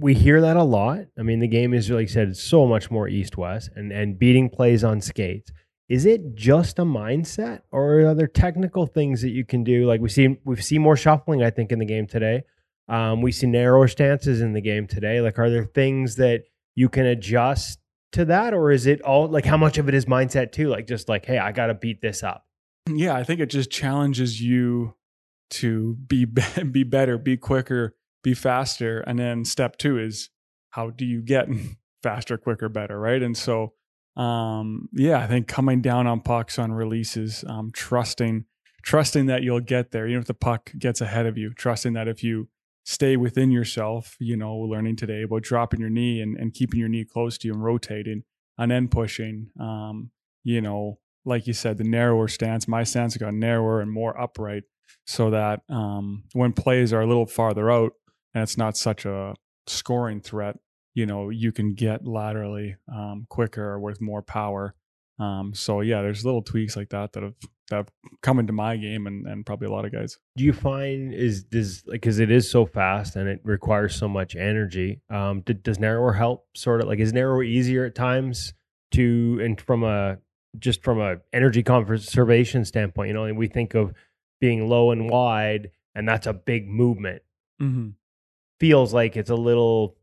we hear that a lot. I mean the game is like you said so much more east west and and beating plays on skates. Is it just a mindset or are there technical things that you can do? Like we see we've seen more shuffling i think in the game today. Um, we see narrower stances in the game today. Like are there things that you can adjust to that or is it all like how much of it is mindset too? Like just like hey i gotta beat this up. Yeah i think it just challenges you to be be better be quicker be faster. And then step two is how do you get faster quicker better right? And so um, yeah, I think coming down on pucks on releases, um, trusting trusting that you'll get there, You know, if the puck gets ahead of you, trusting that if you stay within yourself, you know, learning today about dropping your knee and, and keeping your knee close to you and rotating and then pushing. Um, you know, like you said, the narrower stance, my stance got narrower and more upright so that um, when plays are a little farther out and it's not such a scoring threat, you know you can get laterally um, quicker or with more power. Um, so yeah, there's little tweaks like that that have that have come into my game and, and probably a lot of guys. Do you find is does like because it is so fast and it requires so much energy? Um, did, does narrower help sort of like is narrower easier at times to and from a just from a energy conservation standpoint? You know, we think of being low and wide, and that's a big movement. Mm-hmm. Feels like it's a little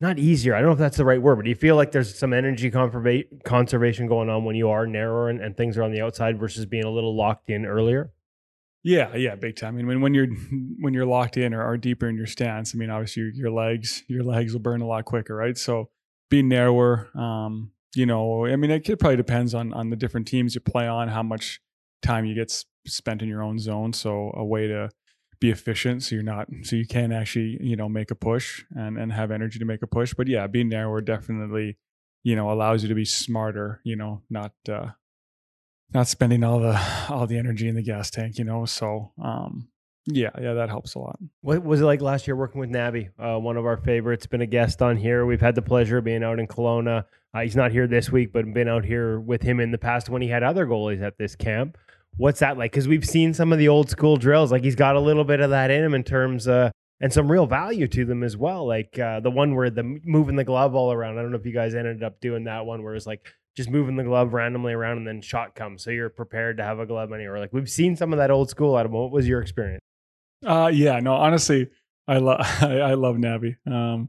not easier. I don't know if that's the right word, but do you feel like there's some energy conservation going on when you are narrower and, and, things are on the outside versus being a little locked in earlier? Yeah, yeah, big time. I mean, when, when you're when you're locked in or are deeper in your stance, I mean, obviously your, your legs your legs will burn a lot quicker, right? So being narrower, um, you know, I mean, it probably depends on on the different teams you play on, how much time you get spent in your own zone. So a way to be efficient so you're not so you can actually you know make a push and and have energy to make a push. But yeah being narrower definitely you know allows you to be smarter you know not uh not spending all the all the energy in the gas tank you know? So um yeah yeah that helps a lot. What was it like last year working with Nabby uh, one of our favorites? Been a guest on here. We've had the pleasure of being out in Kelowna. Uh, he's not here this week but been out here with him in the past when he had other goalies at this camp what's that like? Because we've seen some of the old school drills. Like he's got a little bit of that in him in terms of and some real value to them as well. Like uh, the one where the moving the glove all around. I don't know if you guys ended up doing that one where it's like just moving the glove randomly around and then shot comes, so you're prepared to have a glove anywhere. Like we've seen some of that old school out of. What was your experience? Uh, yeah, no, honestly, I love I, I love Nabby. Um,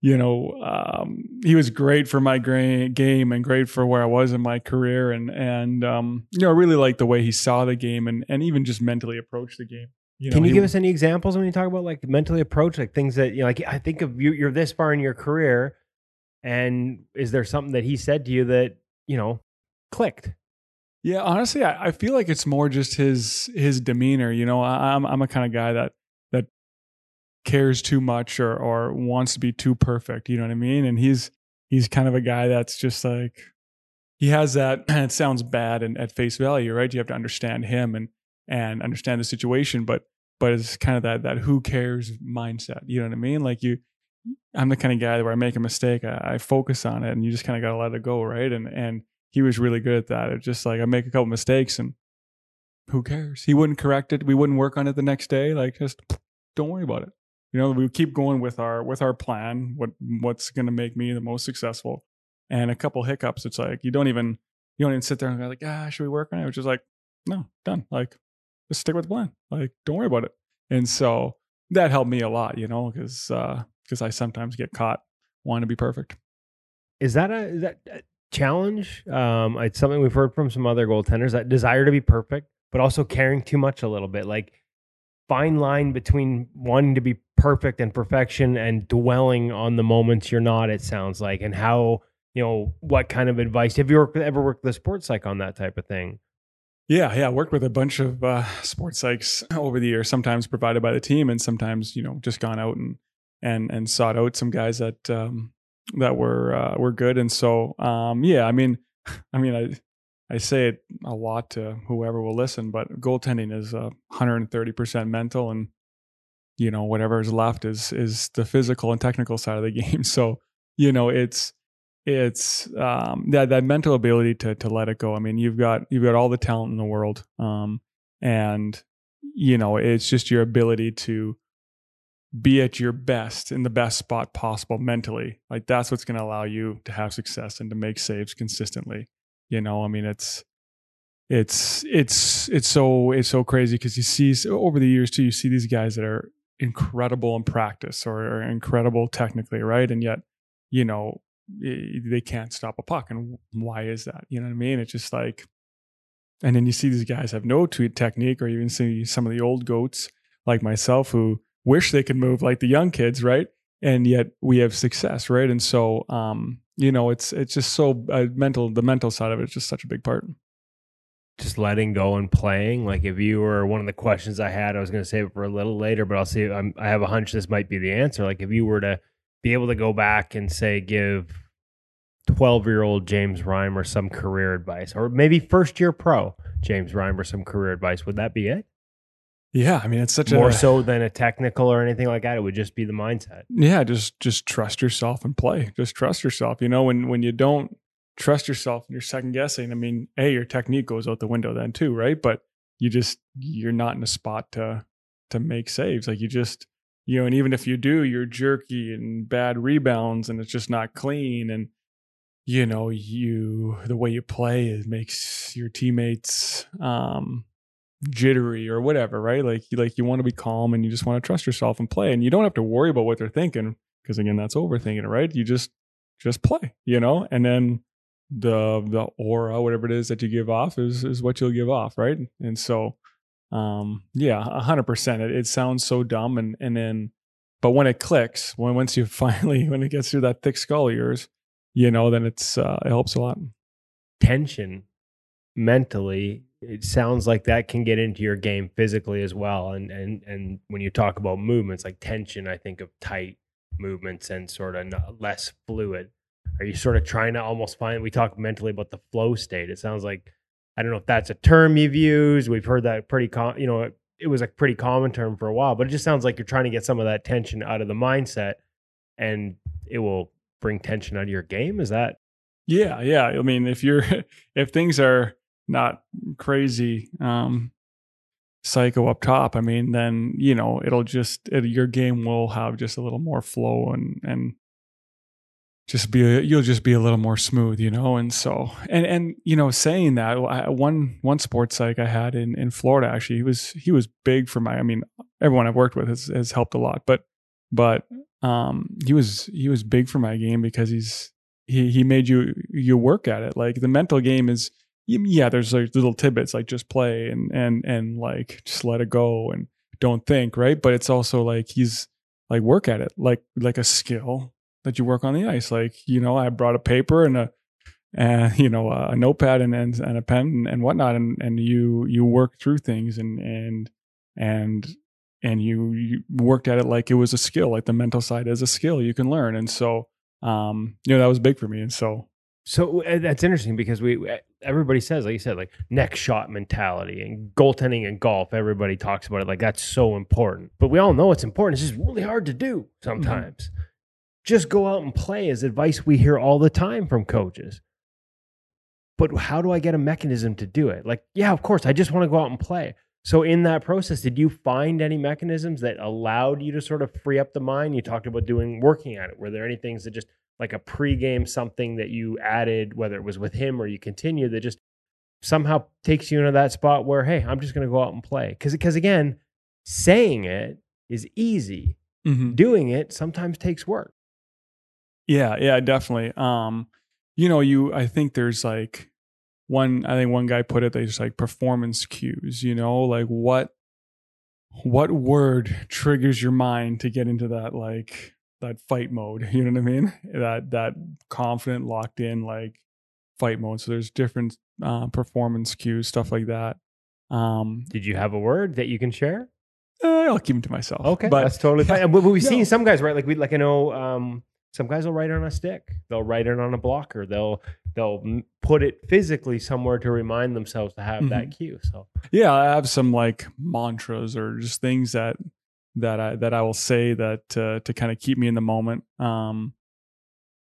you know, um, he was great for my gra- game and great for where I was in my career. And, and, um, you know, I really liked the way he saw the game and, and even just mentally approached the game. You know, Can you he, give us any examples when you talk about like mentally approach, like things that, you know, like I think of you, you're this far in your career. And is there something that he said to you that, you know, clicked? Yeah, honestly, I, I feel like it's more just his his demeanor. You know, I, I'm I'm a kind of guy that cares too much or or wants to be too perfect. You know what I mean? And he's he's kind of a guy that's just like he has that. And it sounds bad and at face value, right? You have to understand him and and understand the situation, but but it's kind of that that who cares mindset. You know what I mean? Like you, I'm the kind of guy where I make a mistake, I, I focus on it, and you just kind of got to let it go, right? And and he was really good at that. It's just like I make a couple mistakes and who cares? He wouldn't correct it. We wouldn't work on it the next day. Like just don't worry about it you know we keep going with our with our plan what what's going to make me the most successful. And a couple hiccups it's like you don't even you don't even sit there and go like ah should we work on it? Which is like no done. Like just stick with the plan. Like don't worry about it. And so that helped me a lot you know because uh because i sometimes get caught wanting to be perfect. Is that a is that a challenge? Um it's something we've heard from some other goaltenders that desire to be perfect but also caring too much a little bit. Like fine line between wanting to be perfect and perfection and dwelling on the moments you're not. It sounds like, and how you know what kind of advice have you ever worked with a sports psych on that type of thing? Yeah, yeah. I worked with a bunch of uh, sports psychs over the years, sometimes provided by the team, and sometimes you know just gone out and and and sought out some guys that um, that were uh, were good. And so, um, yeah, I mean, I mean, I I say it a lot to whoever will listen, but goaltending is uh, 130 percent mental, and you know whatever is left is is the physical and technical side of the game. So you know it's it's um, that that mental ability to to let it go. I mean, you've got you've got all the talent in the world, um, and you know it's just your ability to be at your best in the best spot possible mentally. Like that's what's going to allow you to have success and to make saves consistently. You know, I mean, it's it's it's it's so it's so crazy because you see over the years too. You see these guys that are incredible in practice or, incredible technically, right? And yet, you know, they can't stop a puck. And why is that? You know what I mean? It's just like, and then you see these guys have no tweet technique, or even see some of the old goats like myself who wish they could move like the young kids, right? And yet we have success, right? And so, um, you know, it's it's just so uh, mental. The mental side of it is just such a big part. Just letting go and playing. Like if you were one of the questions I had, I was going to save it for a little later, but I'll see. I'm, I have a hunch this might be the answer. Like if you were to be able to go back and say give 12 year old James Reimer some career advice, or maybe first year pro James Reimer some career advice, would that be it? Yeah, I mean it's such more a, more so than a technical or anything like that. It would just be the mindset. Yeah, just just trust yourself and play. Just trust yourself. You know, when when you don't trust yourself and you're second guessing, I mean, a your technique goes out the window then too, right? But you just you're not in a spot to to make saves. Like you just you know, and even if you do, you're jerky and bad rebounds, and it's just not clean. And you know you the way you play it makes your teammates um jittery or whatever right? Like you like you want to be calm and you just want to trust yourself and play. And you don't have to worry about what they're thinking because again that's overthinking it right? You just just play you know? And then the the aura whatever it is that you give off is is what you'll give off right and so um yeah 100% it, it sounds so dumb and and then but when it clicks when once you finally when it gets through that thick skull of yours you know, then it's uh, it helps a lot. Tension mentally, it sounds like that can get into your game physically as well. And and and when you talk about movements like tension, I think of tight movements and sort of less fluid. Are you sort of trying to almost find? We talk mentally about the flow state. It sounds like I don't know if that's a term you've used. We've heard that pretty, com- you know, it, it was a pretty common term for a while, but it just sounds like you're trying to get some of that tension out of the mindset, and it will bring tension out of your game? Is that? Yeah, yeah. I mean, if you're if things are not crazy um psycho up top, I mean, then you know it'll just it, your game will have just a little more flow and and just be a, you'll just be a little more smooth, you know. And so and and you know, saying that I, one one sports psych I had in in Florida actually he was he was big for my. I mean, everyone I've worked with has has helped a lot, but but um, he was he was big for my game because he's he he made you you work at it. Like the mental game is yeah, there's like little tidbits like just play and and and like just let it go and don't think, right? But it's also like he's like work at it, like like a skill that you work on the ice. Like you know, I brought a paper and a and you know a notepad and and, and a pen and whatnot, and and you you work through things and and and and you, you worked at it like it was a skill, like the mental side as a skill you can learn. And so, um, you know, that was big for me. And so, so uh, that's interesting because we uh, everybody says, like you said, like next shot mentality and goaltending and golf. Everybody talks about it like that's so important, but we all know it's important. It's just really hard to do sometimes. Mm-hmm. Just go out and play is advice we hear all the time from coaches. But how do I get a mechanism to do it? Like, yeah, of course, I just want to go out and play. So, in that process, did you find any mechanisms that allowed you to sort of free up the mind? You talked about doing working at it. Were there any things that just like a pregame something that you added, whether it was with him or you continue, that just somehow takes you into that spot where, hey, I'm just going to go out and play? Because, because again, saying it is easy. Mm-hmm. Doing it sometimes takes work. Yeah, yeah, definitely. Um, you know, you I think there's like one I think one guy put it they just like performance cues, you know, like what what word triggers your mind to get into that like that fight mode. You know what I mean? That that confident, locked in like fight mode. So there's different uh, performance cues, stuff like that. Um, Did you have a word that you can share? eh, I'll keep them to myself. Okay, but that's totally fine. And we- we've No. seen some guys, right? Like we, like I know, um, some guys will write it on a stick. They'll write it on a blocker. They'll they'll put it physically somewhere to remind themselves to have that cue. So yeah, I have some like mantras or just things that that I that I will say that uh, to kind of keep me in the moment. Um,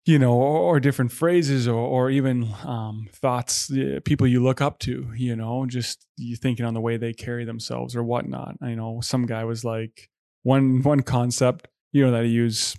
you know, or, or different phrases, or or even um, thoughts, uh, people you look up to. You know, just you thinking on the way they carry themselves or whatnot. I know some guy was like one one concept, you know, that he use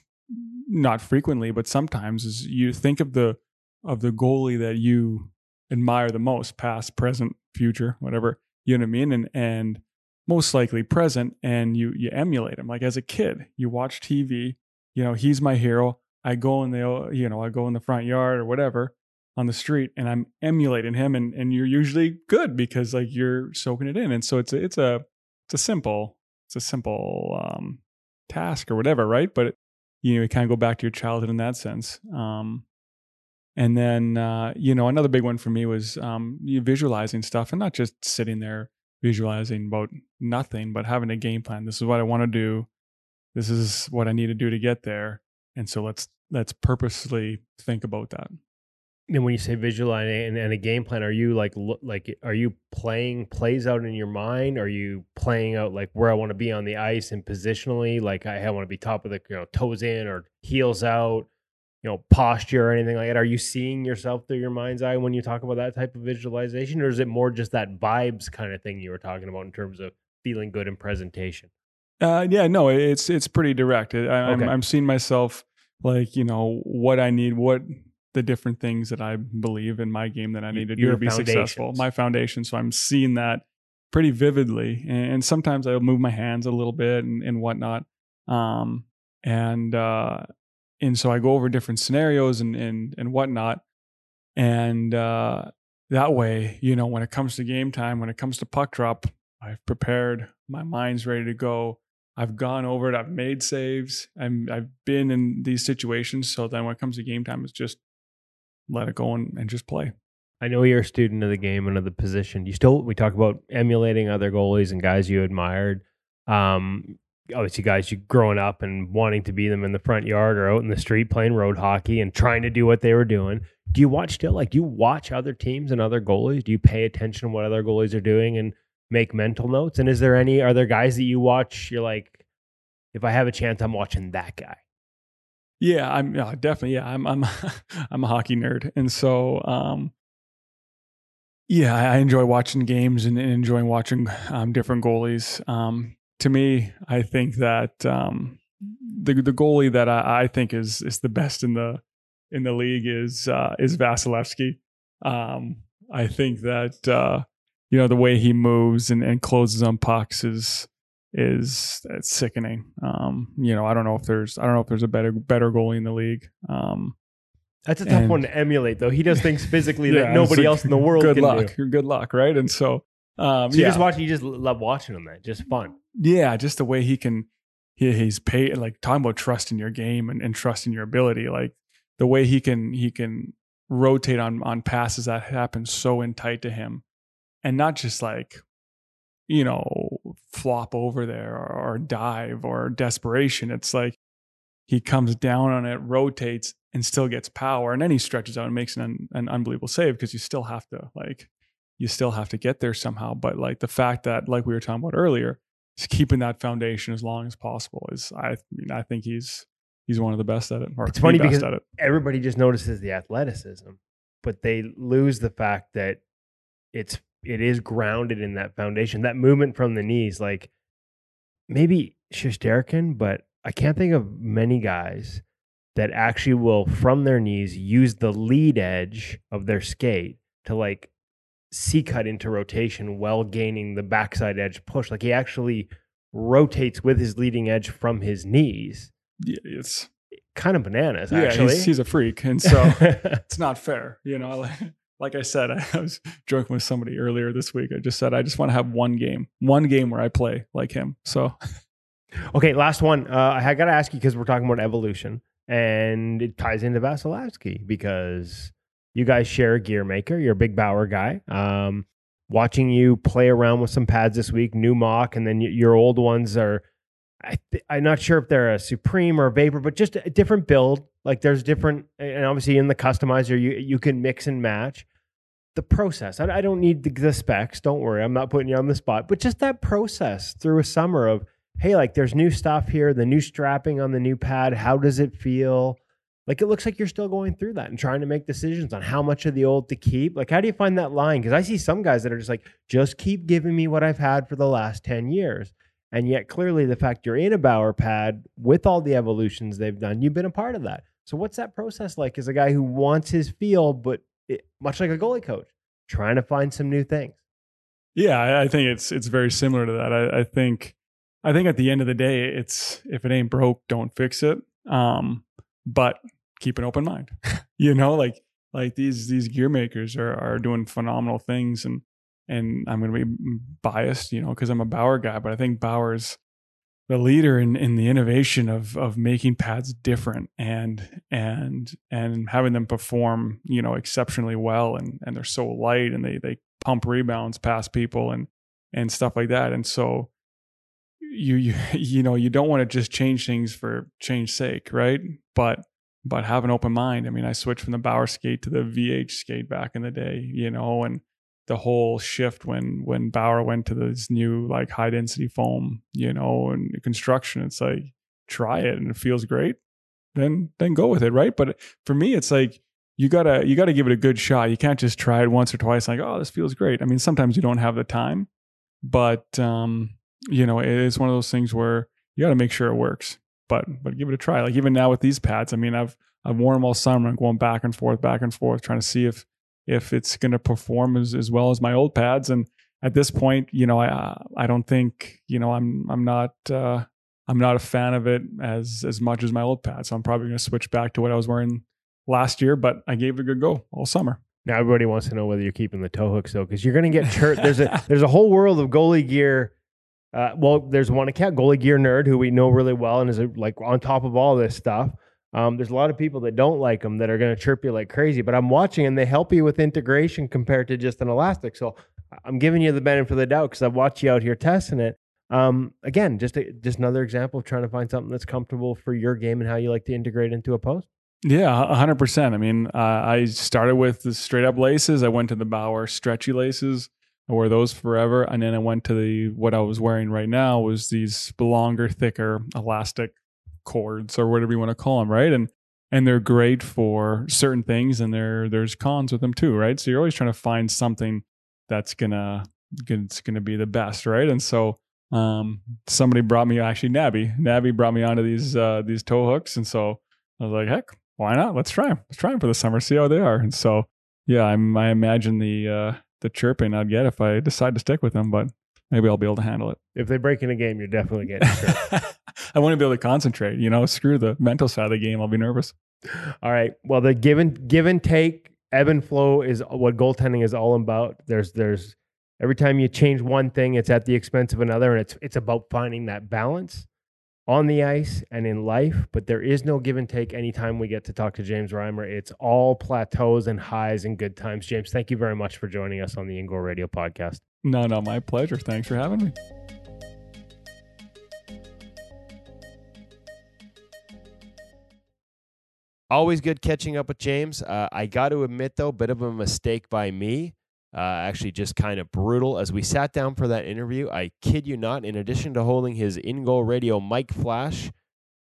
not frequently, but sometimes is you think of the of the goalie that you admire the most, past, present, future, whatever. You know what I mean? And and most likely present, and you you emulate him. Like as a kid, you watch TV. You know, he's my hero. I go in the you know I go in the front yard or whatever on the street, and I'm emulating him, and and you're usually good because like you're soaking it in, and so it's a, it's a it's a simple it's a simple um, task or whatever, right? But you know, you kind of go back to your childhood in that sense. Um, and then, uh, you know, another big one for me was um, visualizing stuff and not just sitting there visualizing about nothing, but having a game plan. This is what I want to do. This is what I need to do to get there. And so let's let's purposely think about that. And when you say visualizing and, and a game plan, are you like like are you playing plays out in your mind? Are you playing out like where I want to be on the ice and positionally? Like I, I want to be top of the you know toes in or heels out, you know posture or anything like that. Are you seeing yourself through your mind's eye when you talk about that type of visualization, or is it more just that vibes kind of thing you were talking about in terms of feeling good in presentation? Uh, yeah, no, it's it's pretty direct. I, I'm I'm seeing myself like you know what I need, what the different things that I believe in my game that I need to do Your to be successful. My foundation. So I'm seeing that pretty vividly, and, and sometimes I'll move my hands a little bit and, and whatnot. Um, and uh, and so I go over different scenarios and and and whatnot, and uh, that way, you know, when it comes to game time, when it comes to puck drop, I've prepared. My mind's ready to go. I've gone over it. I've made saves. I'm, I've been in these situations. So then when it comes to game time, it's just let it go and, and just play. I know you're a student of the game and of the position. You still we talk about emulating other goalies and guys you admired. Um, obviously, guys you growing up and wanting to be them in the front yard or out in the street playing road hockey and trying to do what they were doing. Do you watch still? Like, do you watch other teams and other goalies? Do you pay attention to what other goalies are doing and make mental notes? And is there any are there guys that you watch? You're like, if I have a chance, I'm watching that guy. Yeah, I'm yeah, definitely. Yeah, I'm I'm I'm a hockey nerd, and so um, yeah, I enjoy watching games and, and enjoying watching um, different goalies. Um, to me, I think that um, the the goalie that I, I think is is the best in the in the league is uh, is Vasilevskiy. Um, I think that uh, you know the way he moves and, and closes on pucks is is it's sickening. Um, you know, I don't know if there's I don't know if there's a better better goalie in the league. Um, That's a tough And- one to emulate, though. He does things physically yeah, that nobody it's else in the world Good can luck. do. Good luck, right? And so, um, So you yeah, just watch. You just love watching him. That just fun. yeah, just the way he can, he, he's paid like talking about trust in your game and, and trust in your ability, like the way he can he can rotate on on passes that happen so in tight to him, and not just like you know flop over there or, or dive or desperation. It's like he comes down on it, rotates, and still gets power, and then he stretches out and makes an an unbelievable save because you still have to like you still have to get there somehow. But like the fact that like we were talking about earlier is keeping that foundation as long as possible is I mean I think he's he's one of the best at it It's funny best because at it. everybody just notices the athleticism, but they lose the fact that it's it is grounded in that foundation, that movement from the knees. Like maybe Shesterkin, but I can't think of many guys that actually will from their knees use the lead edge of their skate to like C cut into rotation while gaining the backside edge push. Like he actually rotates with his leading edge from his knees. Yeah, it's Kind of bananas, yeah, actually. he's, he's a freak, and so it's not fair, you know. Like, I said, I was joking with somebody earlier this week. I just said I just want to have one game, one game where I play like him. So, okay, last one. Uh, I got to ask you because we're talking about evolution, and it ties into Vasilevskiy because you guys share a gear maker. You're a big Bauer guy. Um, watching you play around with some pads this week, new Mach, and then your old ones are. I th- I'm not sure if they're a Supreme or a Vapor, but just a different build. Like there's different, and obviously in the customizer, you you can mix and match the process. I, I don't need the, the, specs. Don't worry, I'm not putting you on the spot. But just that process through a summer of, hey, like there's new stuff here, the new strapping on the new pad. How does it feel? Like it looks like you're still going through that and trying to make decisions on how much of the old to keep. Like, how do you find that line? Because I see some guys that are just like, just keep giving me what I've had for the last 10 years. And yet, clearly, the fact you're in a Bauer pad with all the evolutions they've done, you've been a part of that. So, what's that process like as a guy who wants his feel, but it, much like a goalie coach, trying to find some new things. Yeah, I think it's it's very similar to that. I, I think I think at the end of the day, it's if it ain't broke, don't fix it. Um, but keep an open mind. you know, like like these these gear makers are are doing phenomenal things, and and I'm going to be biased, you know, because I'm a Bauer guy, but I think Bauer's the leader in, in the innovation of of making pads different and and and having them perform you know exceptionally well and and they're so light and they they pump rebounds past people and and stuff like that. And so you you you know you don't want to just change things for change sake right? But but have an open mind. I mean i switched from the bauer skate to the vh skate back in the day you know and the whole shift when when Bauer went to this new like high density foam, you know, and construction. It's like try it and it feels great, then then go with it, right? But for me, it's like you gotta you gotta give it a good shot. You can't just try it once or twice, like oh this feels great. I mean, sometimes you don't have the time, but um, you know, it is one of those things where you got to make sure it works. But but give it a try. Like even now with these pads, I mean, I've I've worn them all summer and going back and forth, back and forth, trying to see if if it's going to perform as, as well as my old pads. And at this point, you know, I I don't think you know I'm I'm not uh, I'm not a fan of it as as much as my old pads. So I'm probably going to switch back to what I was wearing last year. But I gave it a good go all summer. Now everybody wants to know whether you're keeping the toe hooks though, because you're going to get hurt. There's a there's a whole world of goalie gear. Uh, well, there's one account, goalie gear nerd, who we know really well and is like on top of all this stuff. Um, there's a lot of people that don't like them that are going to chirp you like crazy, but I'm watching and they help you with integration compared to just an elastic. So I'm giving you the benefit of the doubt because I've watched you out here testing it. Um, again, just a, just another example of trying to find something that's comfortable for your game and how you like to integrate into a post. Yeah, hundred percent. I mean, uh, I started with the straight up laces. I went to the Bauer stretchy laces. I wore those forever, and then I went to the what I was wearing right now was these longer, thicker elastic cords or whatever you want to call them, right? And and they're great for certain things, and there there's cons with them too, right? So you're always trying to find something that's gonna it's gonna be the best, right? And so um, somebody brought me actually Nabby Nabby brought me onto these uh, these toe hooks, and so I was like, heck, why not? Let's try them. Let's try them for the summer, see how they are. And so yeah, I'm, I imagine the uh, the chirping I'd get if I decide to stick with them, but maybe I'll be able to handle it. If they break in a game, you're definitely getting I want to be able to concentrate. You know, screw the mental side of the game. I'll be nervous. All right. Well, the give and give and take, ebb and flow is what goaltending is all about. There's there's every time you change one thing, it's at the expense of another, and it's it's about finding that balance on the ice and in life. But there is no give and take anytime we get to talk to James Reimer. It's all plateaus and highs and good times. James, thank you very much for joining us on the InGoal Radio podcast. No, no, my pleasure. Thanks for having me. Always good catching up with James. Uh, I got to admit, though, bit of a mistake by me. Uh, actually, just kind of brutal. As we sat down for that interview, I kid you not, in addition to holding his in goal radio mic flash,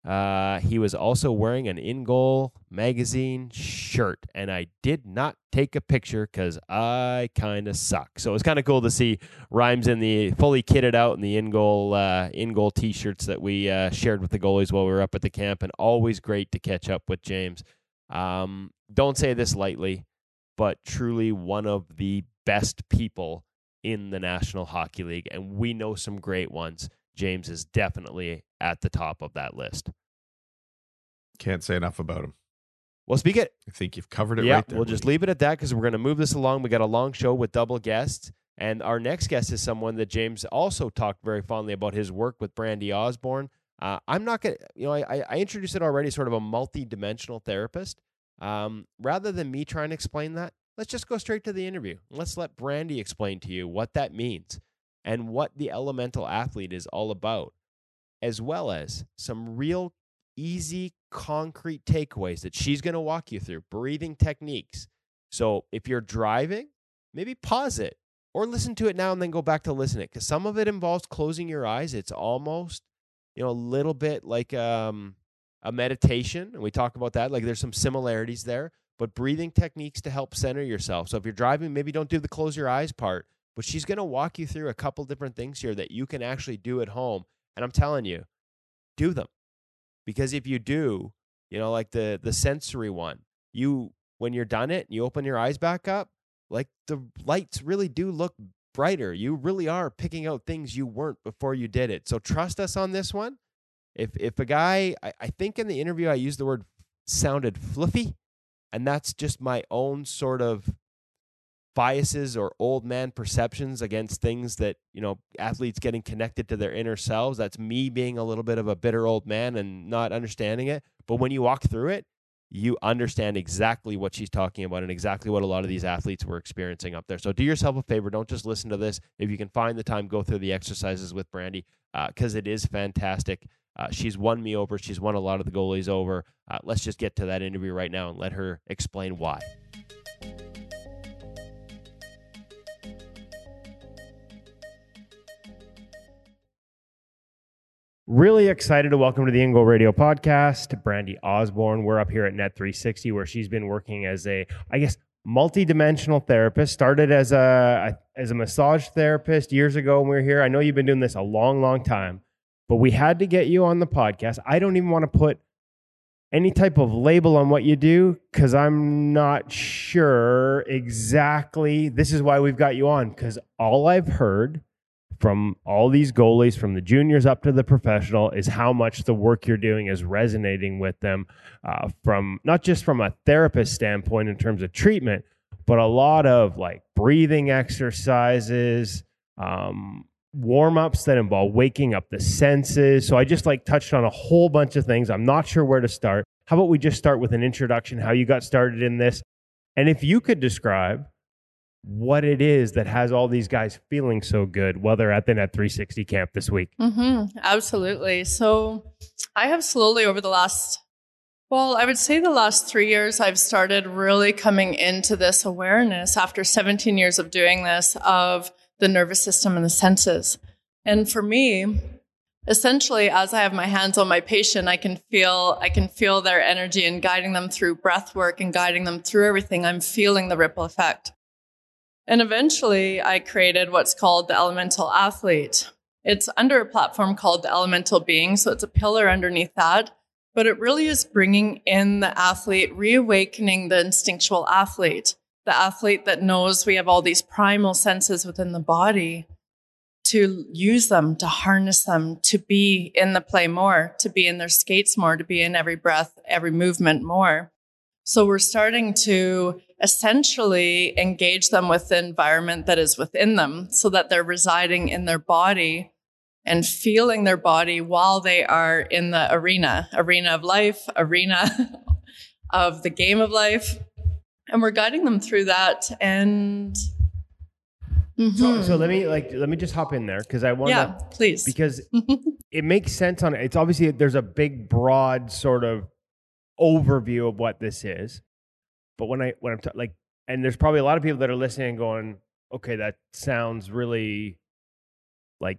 uh, he was also wearing an in goal magazine shirt, and I did not take a picture because I kind of suck. So it was kind of cool to see Rhymes in the fully kitted out in the InGoal uh, InGoal t-shirts that we uh, shared with the goalies while we were up at the camp, and always great to catch up with James. Um, don't say this lightly, but truly one of the best people in the National Hockey League, and we know some great ones. James is definitely at the top of that list. Can't say enough about him. Well, speak it. I think you've covered it yeah, right there. we'll just leave it at that because we're going to move this along. We got a long show with double guests. And our next guest is someone that James also talked very fondly about his work with Brandy Osborne. Uh, I'm not going to, you know, I, I introduced it already, sort of a multi-dimensional therapist. Um, rather than me trying to explain that, let's just go straight to the interview. Let's let Brandy explain to you what that means and what the elemental athlete is all about, as well as some real easy, concrete takeaways that she's going to walk you through, breathing techniques. So if you're driving, maybe pause it or listen to it now and then go back to listen it because some of it involves closing your eyes. It's almost, you know, a little bit like um, a meditation. And we talk about that. Like there's some similarities there, but breathing techniques to help center yourself. So if you're driving, maybe don't do the close your eyes part, but she's going to walk you through a couple different things here that you can actually do at home. And I'm telling you, do them because if you do, you know, like the the sensory one, you when you're done it, you open your eyes back up, like the lights really do look brighter. You really are picking out things you weren't before you did it. So trust us on this one. If if a guy, I, I think in the interview I used the word sounded fluffy, and that's just my own sort of biases or old man perceptions against things that you know athletes getting connected to their inner selves. That's me being a little bit of a bitter old man and not understanding it. But when you walk through it you understand exactly what she's talking about and exactly what a lot of these athletes were experiencing up there. So do yourself a favor. Don't just listen to this. If you can find the time go through the exercises with brandy because uh, it is fantastic. Uh, she's won me over. She's won a lot of the goalies over. Uh, let's just get to that interview right now and let her explain why Really excited to welcome to the InGoal Radio podcast, Brandy Osborne. We're up here at Net 360, where she's been working as a, I guess, multi-dimensional therapist. Started as a as a massage therapist years ago when we were here. I know you've been doing this a long, long time, but we had to get you on the podcast. I don't even want to put any type of label on what you do because I'm not sure exactly. This is why we've got you on because all I've heard from all these goalies, from the juniors up to the professional, is how much the work you're doing is resonating with them uh, from not just from a therapist standpoint in terms of treatment, but a lot of like breathing exercises, um, warm ups that involve waking up the senses. So I just like touched on a whole bunch of things. I'm not sure where to start. How about we just start with an introduction, how you got started in this? And if you could describe what it is that has all these guys feeling so good while they're at the Net 360 camp this week. Mm-hmm, absolutely. So I have slowly over the last, well, I would say the last three years, I've started really coming into this awareness after 17 years of doing this of the nervous system and the senses. And for me, essentially as i have my hands on my patient i can feel i can feel their energy and guiding them through breath work and guiding them through everything i'm feeling the ripple effect and eventually, I created what's called the Elemental Athlete. It's under a platform called the Elemental Being, so it's a pillar underneath that. But it really is bringing in the athlete, reawakening the instinctual athlete, the athlete that knows we have all these primal senses within the body to use them, to harness them, to be in the play more, to be in their skates more, to be in every breath, every movement more. So we're starting to essentially engage them with the environment that is within them so that they're residing in their body and feeling their body while they are in the arena, arena of life, arena of the game of life. And we're guiding them through that. And mm-hmm. so, so, let me like let me just hop in there because I want yeah, please because it makes sense on it's obviously there's a big broad sort of overview of what this is. But when I when I'm t- like, and there's probably a lot of people that are listening going, okay, that sounds really like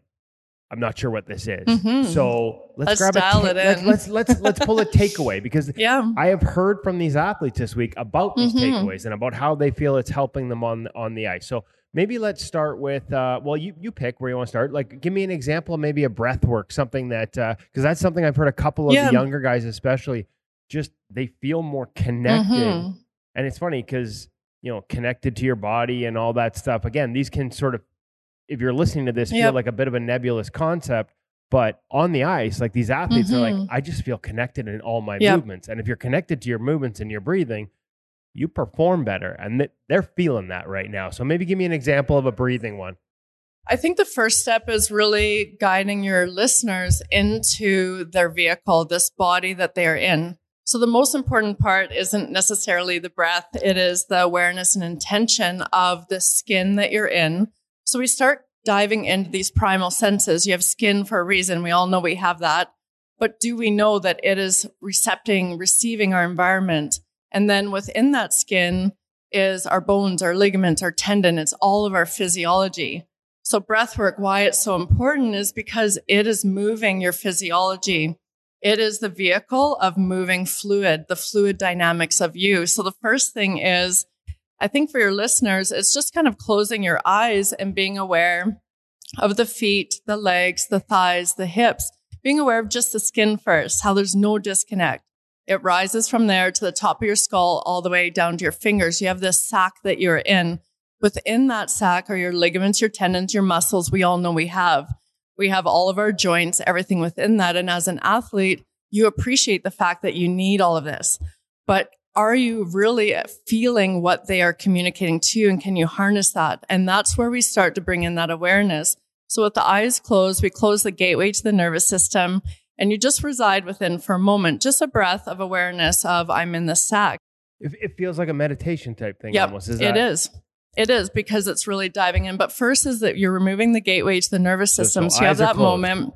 I'm not sure what this is. Mm-hmm. So let's, let's grab a ta- it in. Let's, let's let's let's pull a takeaway because yeah, I have heard from these athletes this week about these Mhm. takeaways and about how they feel it's helping them on on the ice. So maybe let's start with uh, well, you you pick where you want to start. Like, give me an example, maybe a breath work, something that uh because that's something I've heard a couple of Yeah. the younger guys, especially, just they feel more connected. Mhm. And it's funny because you know connected to your body and all that stuff. Again, these can sort of, if you're listening to this, feel like a bit of a nebulous concept. But on the ice, like these athletes are like, Mhm. I just feel connected in all my Yep. movements. And if you're connected to your movements and your breathing, you perform better. And th- they're feeling that right now. So maybe give me an example of a breathing one. I think the first step is really guiding your listeners into their vehicle, this body that they are in. So the most important part isn't necessarily the breath. It is the awareness and intention of the skin that you're in. So we start diving into these primal senses. You have skin for a reason. We all know we have that. But do we know that it is recepting, receiving our environment? And then within that skin is our bones, our ligaments, our tendon. It's all of our physiology. So breath work, why it's so important is because it is moving your physiology. It is the vehicle of moving fluid, the fluid dynamics of you. So the first thing is, I think for your listeners, it's just kind of closing your eyes and being aware of the feet, the legs, the thighs, the hips, being aware of just the skin first, how there's no disconnect. It rises from there to the top of your skull, all the way down to your fingers. You have this sac that you're in. Within that sac are your ligaments, your tendons, your muscles. We all know we have. We have all of our joints, everything within that. And as an athlete, you appreciate the fact that you need all of this. But are you really feeling what they are communicating to you? And can you harness that? And that's where we start to bring in that awareness. So with the eyes closed, we close the gateway to the nervous system and you just reside within for a moment, just a breath of awareness of I'm in the sac. It, it feels like a meditation type thing Yep, almost. Is it that, is. It is because it's really diving in. But first is that you're removing the gateway to the nervous system. so So, you have that moment.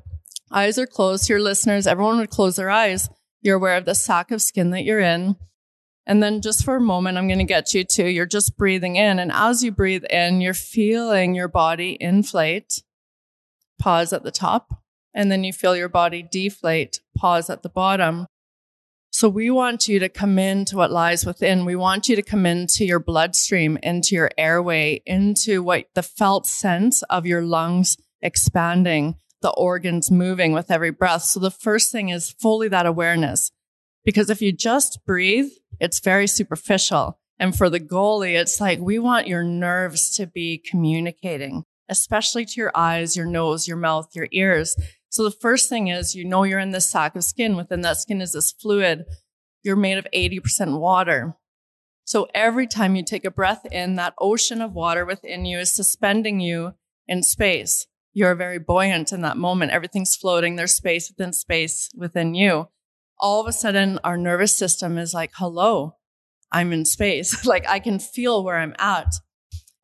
Eyes are closed. Your listeners, everyone would close their eyes. You're aware of the sack of skin that you're in. And then just for a moment, I'm going to get you to, you're just breathing in. And as you breathe in, you're feeling your body inflate. Pause at the top. And then you feel your body deflate. Pause at the bottom. So we want you to come into what lies within. We want you to come into your bloodstream, into your airway, into what the felt sense of your lungs expanding, the organs moving with every breath. So the first thing is fully that awareness. Because if you just breathe, it's very superficial. And for the goalie, it's like we want your nerves to be communicating, especially to your eyes, your nose, your mouth, your ears. So the first thing is you know you're in this sack of skin. Within that skin is this fluid. You're made of 80% water. So every time you take a breath in, that ocean of water within you is suspending you in space. You're very buoyant in that moment. Everything's floating. There's space within space within you. All of a sudden, our nervous system is like, hello, I'm in space. like I can feel where I'm at.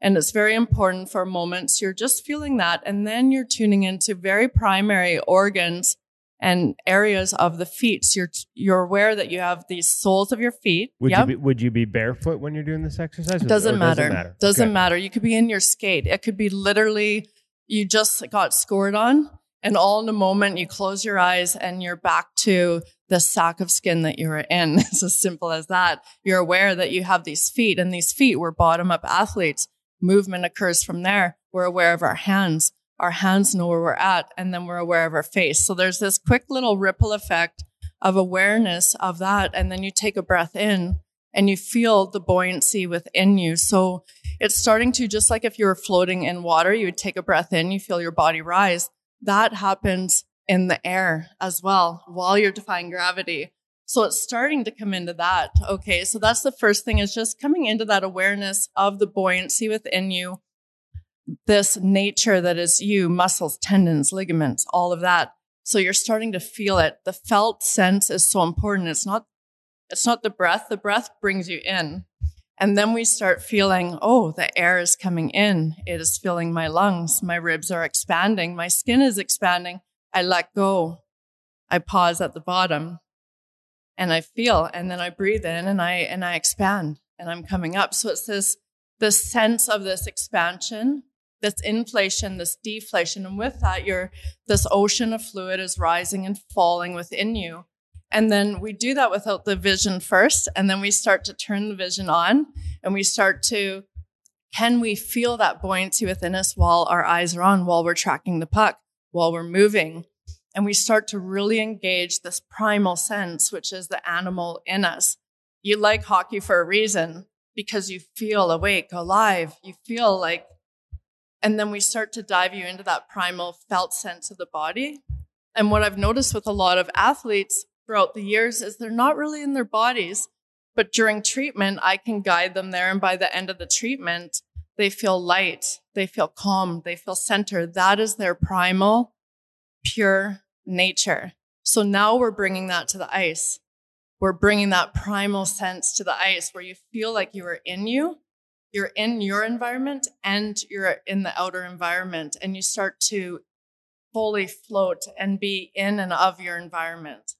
And it's very important for moments you're just feeling that. And then you're tuning into very primary organs and areas of the feet. So you're, you're aware that you have these soles of your feet. Would Yep. you be, would you be barefoot when you're doing this exercise? Doesn't or matter. Doesn't Okay. matter. You could be in your skate. It could be literally you just got scored on, and all in a moment you close your eyes and you're back to the sack of skin that you were in. It's as simple as that. You're aware that you have these feet, and these feet were bottom up athletes. Movement occurs from there. We're aware of our hands. Our hands know where we're at, and then we're aware of our face. So there's this quick little ripple effect of awareness of that. And then you take a breath in and you feel the buoyancy within you. So it's starting to just like if you were floating in water, you would take a breath in, you feel your body rise. That happens in the air as well while you're defying gravity. So it's starting to come into that. Okay. So that's the first thing is just coming into that awareness of the buoyancy within you, this nature that is you, muscles, tendons, ligaments, all of that. So you're starting to feel it. The felt sense is so important. It's not, it's not the breath. The breath brings you in. And then we start feeling, oh, the air is coming in. It is filling my lungs. My ribs are expanding. My skin is expanding. I let go. I pause at the bottom and I feel, and then I breathe in and I, and I expand and I'm coming up. So it's this, this sense of this expansion, this inflation, this deflation. And with that, you're this ocean of fluid is rising and falling within you. And then we do that without the vision first. And then we start to turn the vision on and we start to, can we feel that buoyancy within us while our eyes are on, while we're tracking the puck, while we're moving? And we start to really engage this primal sense, which is the animal in us. You like hockey for a reason because you feel awake, alive. You feel like, and then we start to dive you into that primal felt sense of the body And what I've noticed with a lot of athletes throughout the years is they're not really in their bodies. But during treatment, I can guide them there. And by the end of the treatment, they feel light, they feel calm, they feel centered. That is their primal, pure nature. So now we're bringing that to the ice. We're bringing that primal sense to the ice where you feel like you are in you, you're in your environment, and you're in the outer environment, and you start to fully float and be in and of your environment.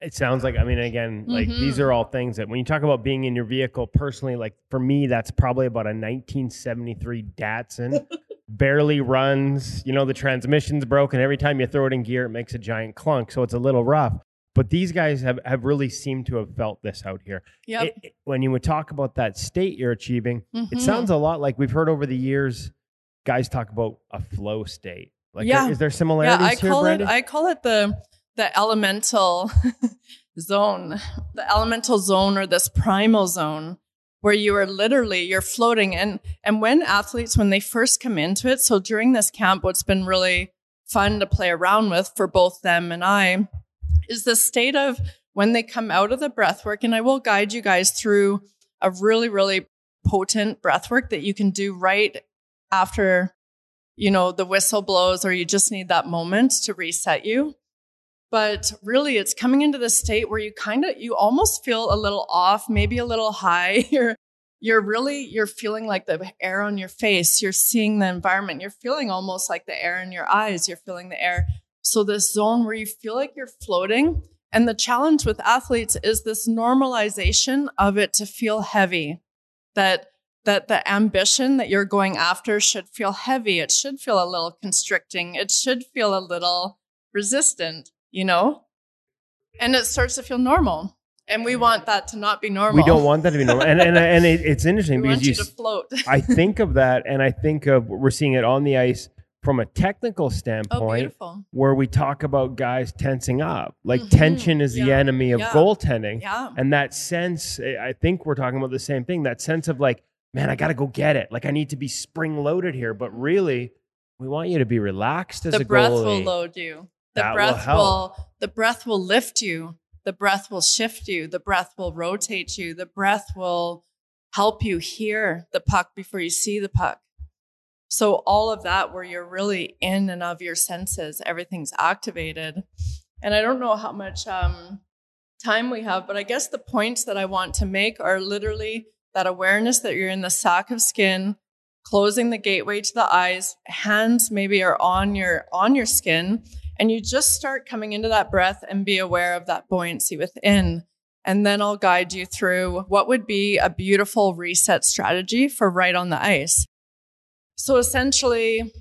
It sounds like I mean again like Mhm. these are all things that when you talk about being in your vehicle personally like for me that's probably about a 1973 Datsun barely runs you know the transmission's broken every time you throw it in gear it makes a giant clunk so it's a little rough but these guys have have really seemed to have felt this out here. It- it- when you would talk about that state you're achieving it Mhm. sounds a lot like we've heard over the years guys talk about a flow state like Yeah. is there similarities yeah, I here call it Brandon? I call it the the elemental zone, the elemental zone or this primal zone where you are literally you're floating and and when athletes when they first come into it, so during this camp what's been really fun to play around with for both them and I is the state of when they come out of the breath work and I will guide you guys through a really really potent breath work that you can do right after you know, the whistle blows or you just need that moment to reset you. But really, it's coming into the state where you kind of, you almost feel a little off, maybe a little high. You're, you're really, you're feeling like the air on your face. You're seeing the environment. You're feeling almost like the air in your eyes. You're feeling the air. So this zone where you feel like you're floating. And the challenge with athletes is this normalization of it to feel heavy. That that the ambition that you're going after should feel heavy. It should feel a little constricting. It should feel a little resistant, you know? And it starts to feel normal. And we want that to not be normal. we don't want that to be normal and and, and it, it's interesting we because want you you to float. I think of that, and I think of we're seeing it on the ice from a technical oh, standpoint, beautiful. where we talk about guys tensing up. Like Mhm. tension is the enemy of Yeah. goaltending, Yeah. and that sense. I I think we're talking about the same thing. That sense of like, man, I got to go get it. Like I need to be spring loaded here, but really, we want you to be relaxed as the a breath goalie. will load you. The That will breath help. will the breath will lift you. The breath will shift you. The breath will rotate you. The breath will help you hear the puck before you see the puck. So all of that where you're really in and of your senses, everything's activated. And I don't know how much um, time we have, but I guess the points that I want to make are literally that awareness that you're in the sack of skin, closing the gateway to the eyes, hands maybe are on your on your skin, and you just start coming into that breath and be aware of that buoyancy within. And then I'll guide you through what would be a beautiful reset strategy for right on the ice. So essentially,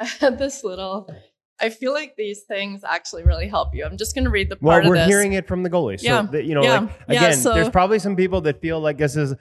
I had this little. I feel like these things actually really help you. I'm just going to read the part. Well, we're hearing it from the goalie. So, Yeah. that, you know, Yeah. like, Yeah, again, so- there's probably some people that feel like this is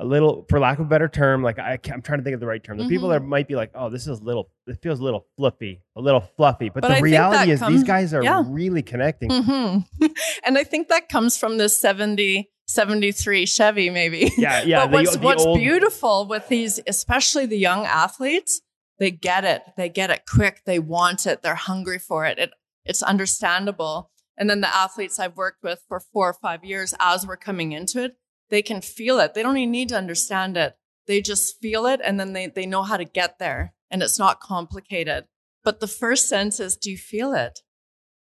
a little, for lack of a better term, like I, am trying to think of the right term. The people Mhm. that might be like, oh, this is a little, it feels a little fluffy, a little fluffy. But, But the I reality is these guys are yeah. really connecting. hmm and I think that comes from this 70, 73 Chevy, maybe. Yeah, yeah. but the- what's, the what's old- beautiful with these, especially the young athletes, they get it. They get it quick. They want it. They're hungry for it. it it's understandable. And then the athletes I've worked with for four or five years, as we're coming into it, they can feel it. They don't even need to understand it. They just feel it and then they, they know how to get there. And it's not complicated. But the first sense is, do you feel it?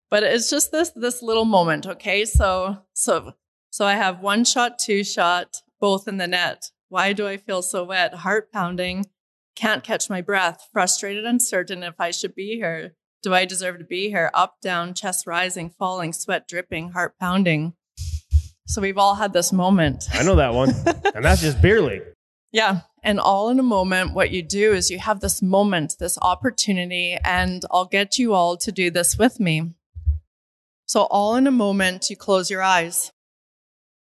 But it's just this this little moment, okay? So so so I have one shot, two shot, both in the net. Why do I feel so wet? Heart pounding, can't catch my breath, frustrated, uncertain if I should be here. Do I deserve to be here? Up, down, chest rising, falling, sweat dripping, heart pounding. So we've all had this moment. I know that one. and that's just beer league. Yeah. And all in a moment, what you do is you have this moment, this opportunity, and I'll get you all to do this with me. So, all in a moment, you close your eyes.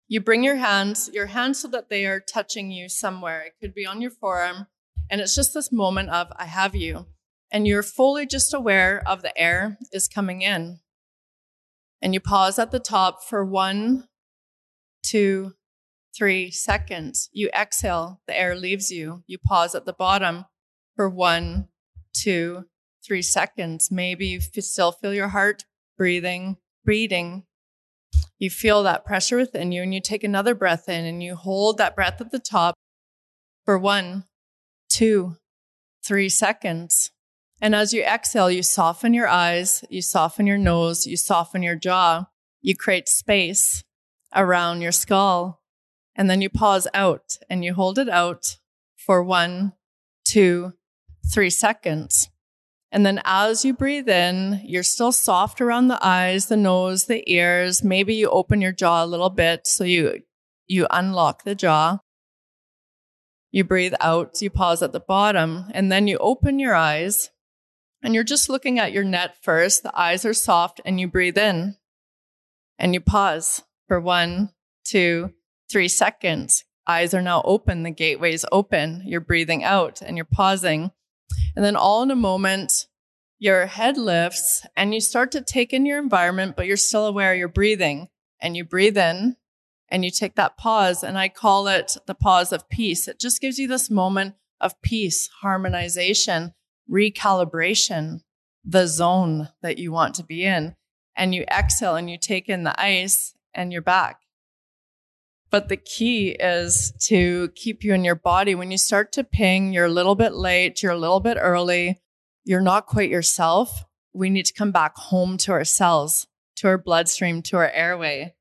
You bring your hands, your hands so that they are touching you somewhere. It could be on your forearm. And it's just this moment of, I have you. And you're fully just aware of the air is coming in. And you pause at the top for one, two, three seconds. You exhale, the air leaves you. You pause at the bottom for one, two, three seconds. Maybe you still feel your heart breathing, breathing. You feel that pressure within you, and you take another breath in and you hold that breath at the top for one, two, three seconds. And as you exhale, you soften your eyes, you soften your nose, you soften your jaw, you create space around your skull. And then you pause out and you hold it out for one, two, three seconds. And then as you breathe in, you're still soft around the eyes, the nose, the ears. Maybe you open your jaw a little bit so you you unlock the jaw. You breathe out, you pause at the bottom, and then you open your eyes and you're just looking at your net first. The eyes are soft and you breathe in and you pause for one, two, three seconds. Eyes are now open. The gateway is open. You're breathing out and you're pausing. And then all in a moment, your head lifts and you start to take in your environment, but you're still aware you're breathing and you breathe in and you take that pause. And I call it the pause of peace. It just gives you this moment of peace, harmonization, recalibration, the zone that you want to be in. And you exhale and you take in the ice and you're back. But the key is to keep you in your body. When you start to ping, you're a little bit late, you're a little bit early, you're not quite yourself. We need to come back home to our cells, to our bloodstream, to our airway,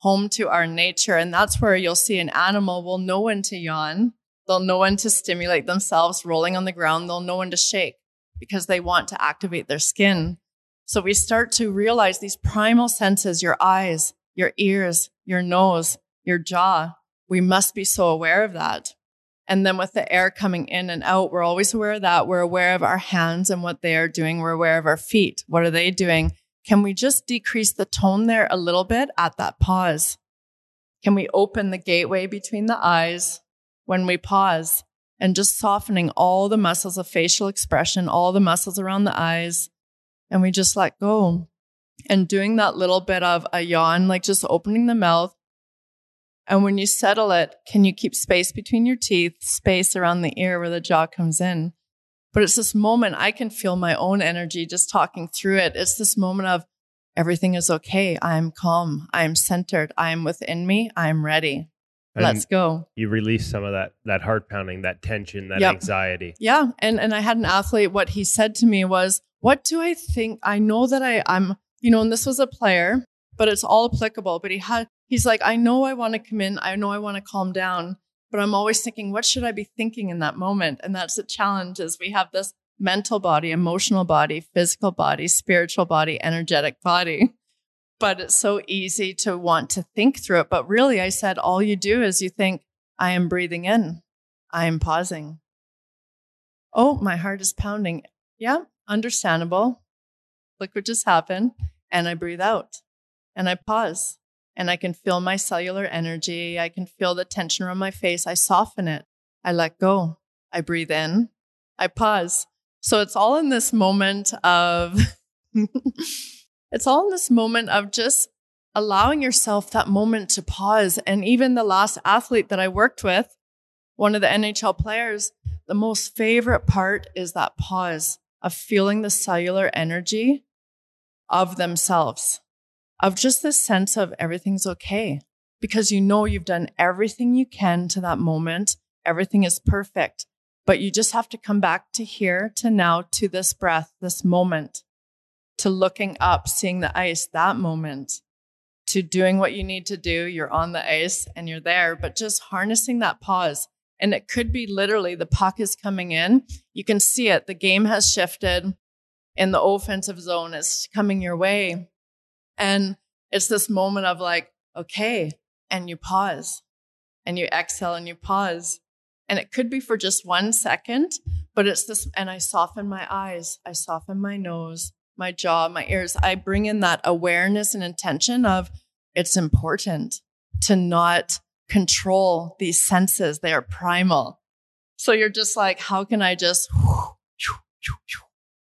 home to our nature. And that's where you'll see an animal will know when to yawn. They'll know when to stimulate themselves rolling on the ground. They'll know when to shake because they want to activate their skin. So we start to realize these primal senses, your eyes, your ears, your nose, your jaw. We must be so aware of that. And then with the air coming in and out, we're always aware of that. We're aware of our hands and what they are doing. We're aware of our feet. What are they doing? Can we just decrease the tone there a little bit at that pause? Can we open the gateway between the eyes when we pause and just softening all the muscles of facial expression, all the muscles around the eyes, and we just let go and doing that little bit of a yawn, like just opening the mouth and when you settle it, can you keep space between your teeth, space around the ear where the jaw comes in? But it's this moment I can feel my own energy just talking through it. It's this moment of everything is okay. I'm calm. I'm centered. I'm within me. I'm ready. And Let's go. You release some of that that heart pounding, that tension, that Yep. anxiety. Yeah. And and I had an athlete, what he said to me was, What do I think? I know that I, I'm, you know, and this was a player, but it's all applicable. But he had he's like, I know I want to come in, I know I want to calm down, but I'm always thinking, what should I be thinking in that moment? And that's the challenge is we have this mental body, emotional body, physical body, spiritual body, energetic body. But it's so easy to want to think through it. But really, I said, all you do is you think, I am breathing in, I am pausing. Oh, my heart is pounding. Yeah, understandable. Look what just happened. And I breathe out and I pause and I can feel my cellular energy. I can feel the tension around my face. I soften it. I let go. I breathe in. I pause. So it's all in this moment of, it's all in this moment of just allowing yourself that moment to pause. And even the last athlete that I worked with, one of the NHL players, the most favorite part is that pause of feeling the cellular energy of themselves, of just this sense of everything's okay because you know you've done everything you can to that moment. Everything is perfect, but you just have to come back to here, to now, to this breath, this moment, to looking up, seeing the ice, that moment, to doing what you need to do. You're on the ice and you're there, but just harnessing that pause. And it could be literally the puck is coming in. You can see it. The game has shifted and the offensive zone is coming your way. And it's this moment of like, okay, and you pause and you exhale and you pause. And it could be for just one second, but it's this, and I soften my eyes, I soften my nose, my jaw, my ears. I bring in that awareness and intention of it's important to not control these senses. They are primal. So you're just like, how can I just,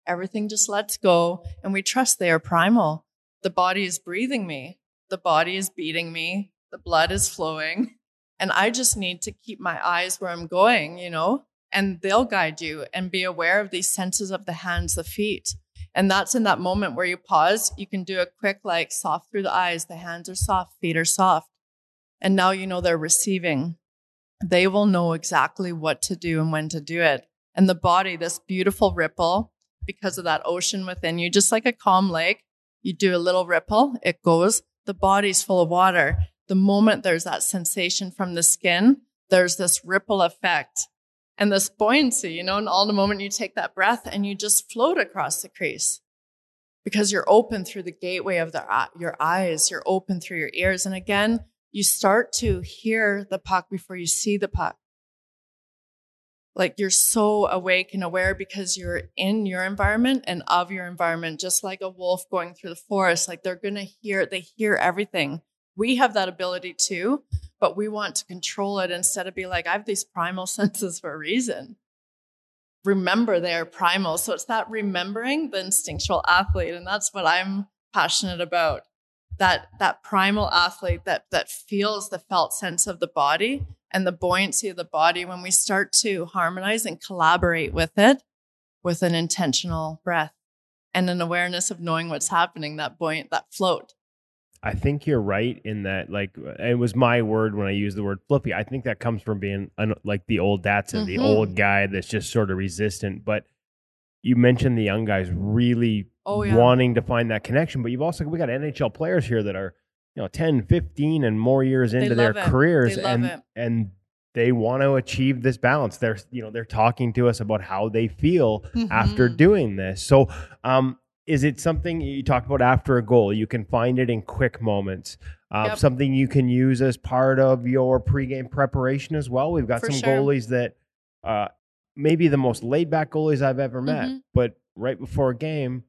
everything just lets go and we trust they are primal. The body is breathing me. The body is beating me. The blood is flowing. And I just need to keep my eyes where I'm going, you know? and they'll guide you and be aware of these senses of the hands, the feet. And that's in that moment where you pause. You can do a quick, like, soft through the eyes. The hands are soft, feet are soft. And now you know they're receiving. They will know exactly what to do and when to do it. And the body, this beautiful ripple, because of that ocean within you, just like a calm lake, you do a little ripple, it goes. The body's full of water. The moment there's that sensation from the skin, there's this ripple effect and this buoyancy, you know, and all the moment you take that breath and you just float across the crease because you're open through the gateway of the, uh, your eyes, you're open through your ears. And again, you start to hear the puck before you see the puck. Like you're so awake and aware because you're in your environment and of your environment, just like a wolf going through the forest. Like they're going to hear, they hear everything. We have that ability too, but we want to control it instead of be like, I have these primal senses for a reason. Remember they are primal. So it's that remembering the instinctual athlete. And that's what I'm passionate about. That that primal athlete that that feels the felt sense of the body and the buoyancy of the body when we start to harmonize and collaborate with it with an intentional breath and an awareness of knowing what's happening, that buoyant, that float. I think you're right in that. Like, it was my word when I used the word flippy. I think that comes from being an, like the old Datsun, mm-hmm. the old guy that's just sort of resistant. But you mentioned the young guys really oh, yeah. wanting to find that connection. But you've also we got NHL players here that are you know 10, 15 and more years into their it. careers, and it. and they want to achieve this balance. They're you know they're talking to us about how they feel mm-hmm. after doing this. So um, is it something you talk about after a goal? You can find it in quick moments. Uh, yep. Something you can use as part of your pregame preparation as well. We've got For some sure. goalies that uh, maybe the most laid back goalies I've ever met, mm-hmm. but right before a game,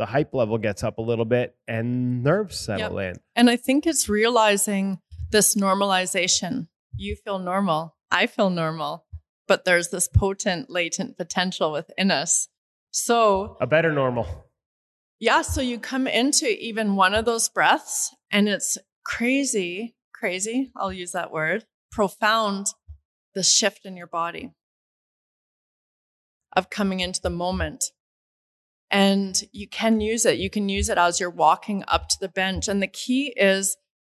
the hype level gets up a little bit and nerves settle yep. in. And I think it's realizing this normalization. You feel normal. I feel normal, but there's this potent latent potential within us. So, a better normal yeah, so you come into even one of those breaths and it's crazy, crazy, I'll use that word, profound, the shift in your body of coming into the moment. And you can use it. You can use it as you're walking up to the bench. And the key is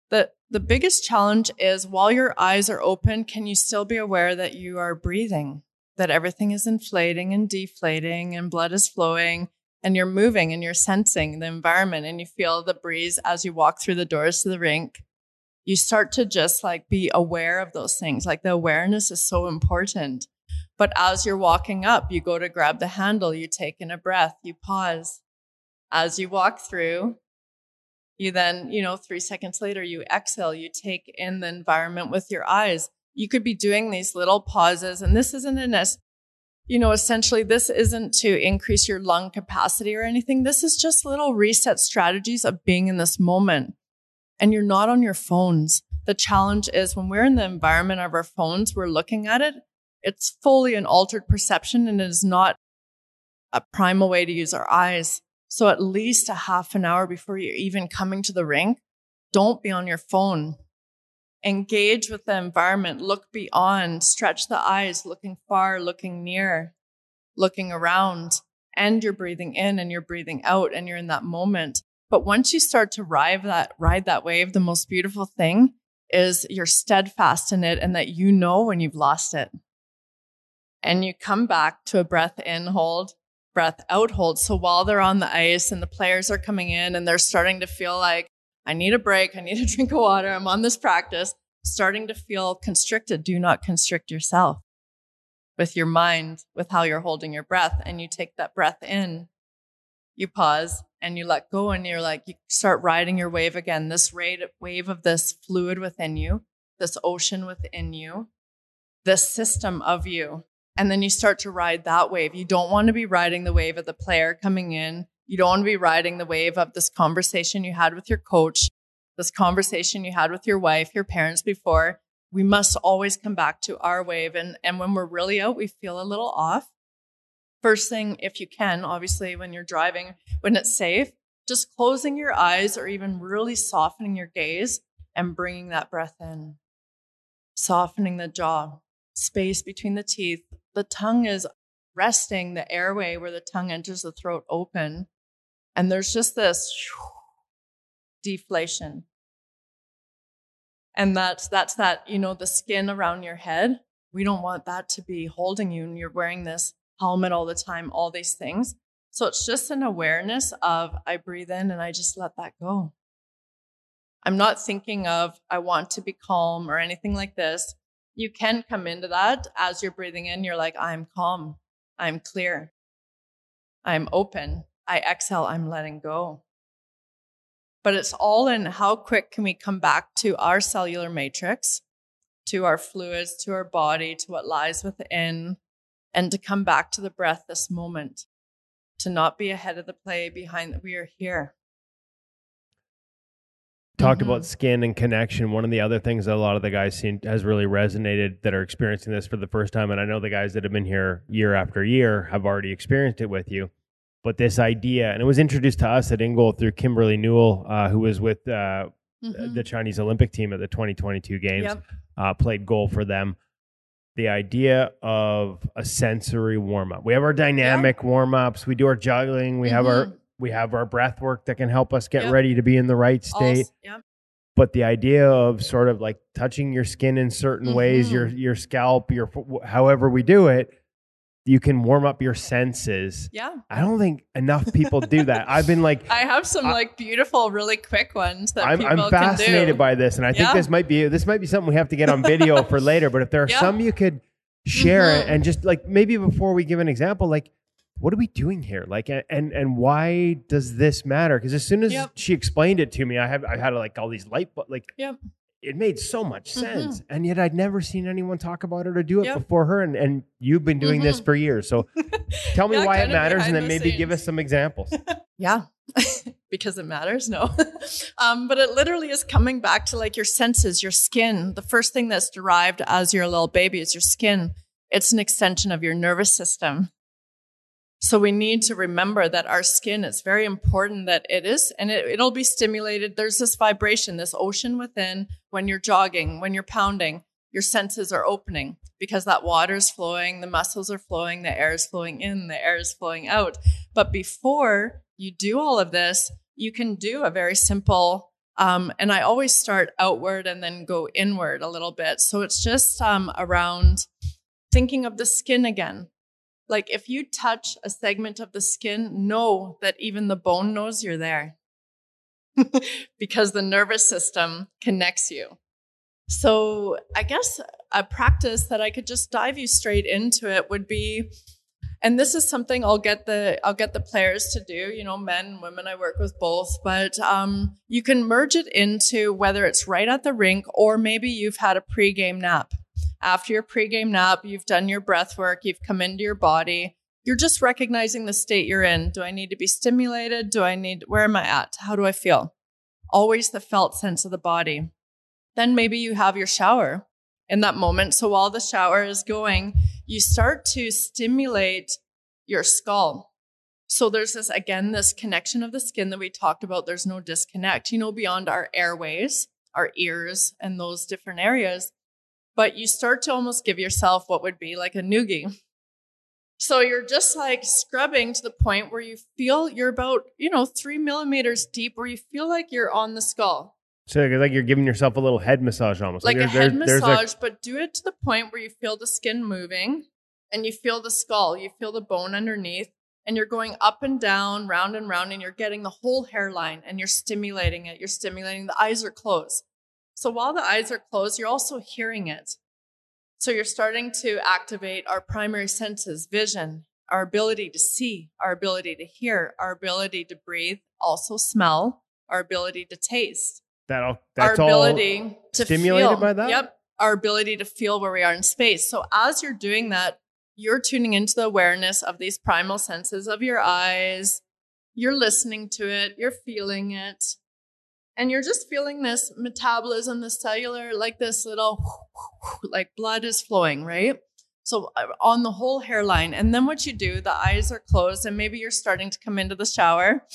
that the biggest challenge is while your eyes are open, can you still be aware that you are breathing, that everything is inflating and deflating and blood is flowing and you're moving and you're sensing the environment and you feel the breeze as you walk through the doors to the rink you start to just like be aware of those things like the awareness is so important but as you're walking up you go to grab the handle you take in a breath you pause as you walk through you then you know 3 seconds later you exhale you take in the environment with your eyes you could be doing these little pauses and this isn't an you know, essentially this isn't to increase your lung capacity or anything. This is just little reset strategies of being in this moment. And you're not on your phones. The challenge is when we're in the environment of our phones, we're looking at it. It's fully an altered perception and it is not a primal way to use our eyes. So at least a half an hour before you're even coming to the rink, don't be on your phone engage with the environment, look beyond, stretch the eyes, looking far, looking near, looking around, and you're breathing in and you're breathing out and you're in that moment. But once you start to ride that, ride that wave, the most beautiful thing is you're steadfast in it and that you know when you've lost it. And you come back to a breath in, hold, breath out, hold. So while they're on the ice and the players are coming in and they're starting to feel like, I need a break. I need a drink of water. I'm on this practice. Starting to feel constricted. Do not constrict yourself with your mind, with how you're holding your breath. And you take that breath in, you pause and you let go and you're like, you start riding your wave again. This wave of this fluid within you, this ocean within you, this system of you. And then you start to ride that wave. You don't want to be riding the wave of the player coming in you don't want to be riding the wave of this conversation you had with your coach, this conversation you had with your wife, your parents before. We must always come back to our wave. And, and when we're really out, we feel a little off. First thing, if you can, obviously, when you're driving, when it's safe, just closing your eyes or even really softening your gaze and bringing that breath in, softening the jaw, space between the teeth, the tongue is resting the airway where the tongue enters the throat open. And there's just this deflation. And that's that's that, you know, the skin around your head. We don't want that to be holding you and you're wearing this helmet all the time, all these things. So it's just an awareness of I breathe in and I just let that go. I'm not thinking of I want to be calm or anything like this. You can come into that as you're breathing in. You're like, I'm calm. I'm clear. I'm open. I exhale. I'm letting go. But it's all in how quick can we come back to our cellular matrix, to our fluids, to our body, to what lies within, and to come back to the breath this moment, to not be ahead of the play, behind that we are here. Talked Mhm. about skin and connection. One of the other things that a lot of the guys seen has really resonated that are experiencing this for the first time, and I know the guys that have been here year after year have already experienced it with you. But this idea, and it was introduced to us at InGoal through Kimberly Newell, uh, who was with uh, Mhm. the Chinese Olympic team at the 2022 games, Yep. uh, played goal for them. The idea of a sensory warm up. We have our dynamic warm ups. We do our juggling. We have our Mhm. We have our breath work that can help us get Yep. ready to be in the right All- state. yep. But the idea of sort of like touching your skin in certain ways, your Mhm. your scalp, your however we do it, you can warm up your senses. Yeah. I don't think enough people do that. I've been like I have some I- like beautiful, really quick ones that I'm, people I'm fascinated by this, and I think this might be this might be something we have to get on video for later. But if there are Yeah. some you could share Mhm. and just like maybe before we give an example, like what are we doing here? Like and and why does this matter? Because as soon as Yep. she explained it to me, I have I had like all these light but like Yep. it made so much Mhm. sense, and yet I'd never seen anyone talk about it or do it Yep. before her. And and you've been doing this Mhm. for years, so tell me Yeah, why it matters, and then the maybe give us some examples. Yeah, because it matters. No, um, but it literally is coming back to like your senses, your skin. The first thing that's derived as you're little baby is your skin. It's an extension of your nervous system. So we need to remember that our skin is very important that it is, and it, it'll be stimulated. There's this vibration, this ocean within when you're jogging, when you're pounding, your senses are opening because that water is flowing, the muscles are flowing, the air is flowing in, the air is flowing out. But before you do all of this, you can do a very simple, um, and I always start outward and then go inward a little bit. So it's just um, around thinking of the skin again. Like if you touch a segment of the skin, know that even the bone knows you're there because the nervous system connects you. So I guess a practice that I could just dive you straight into it would be and this is something I'll get the I'll get the players to do, you know, men women I work with both, but um, you can merge it into whether it's right at the rink or maybe you've had a pregame nap. After your pregame nap, you've done your breath work, you've come into your body, you're just recognizing the state you're in. Do I need to be stimulated? Do I need where am I at? How do I feel? Always the felt sense of the body. Then maybe you have your shower in that moment. So while the shower is going, you start to stimulate your skull. So there's this, again, this connection of the skin that we talked about. There's no disconnect, you know, beyond our airways, our ears, and those different areas. But you start to almost give yourself what would be like a noogie. So you're just like scrubbing to the point where you feel you're about, you know, three millimeters deep, where you feel like you're on the skull So it's like you're giving yourself a little head massage almost. like a there- head there- there's massage, but do it to the point where you feel the skin moving and you feel the skull, you feel the bone underneath, and you're going up and down, round and round, and you're getting the whole hairline and you're stimulating it. You're stimulating the eyes are closed. So while the eyes are closed, you're also hearing it. So you're starting to activate our primary senses, vision, our ability to see, our ability to hear, our ability to breathe, also smell, our ability to taste that'll that's our all ability to stimulated feel. by that? Yep. Our ability to feel where we are in space. So as you're doing that, you're tuning into the awareness of these primal senses of your eyes. You're listening to it, you're feeling it. And you're just feeling this metabolism, the cellular, like this little, like blood is flowing, right? So uh, on the whole hairline. And then what you do, the eyes are closed, and maybe you're starting to come into the shower.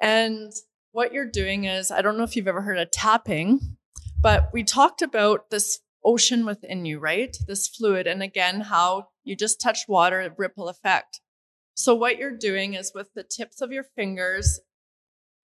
And what you're doing is, I don't know if you've ever heard of tapping, but we talked about this ocean within you, right? This fluid. And again, how, You just touch water, ripple effect. So what you're doing is with the tips of your fingers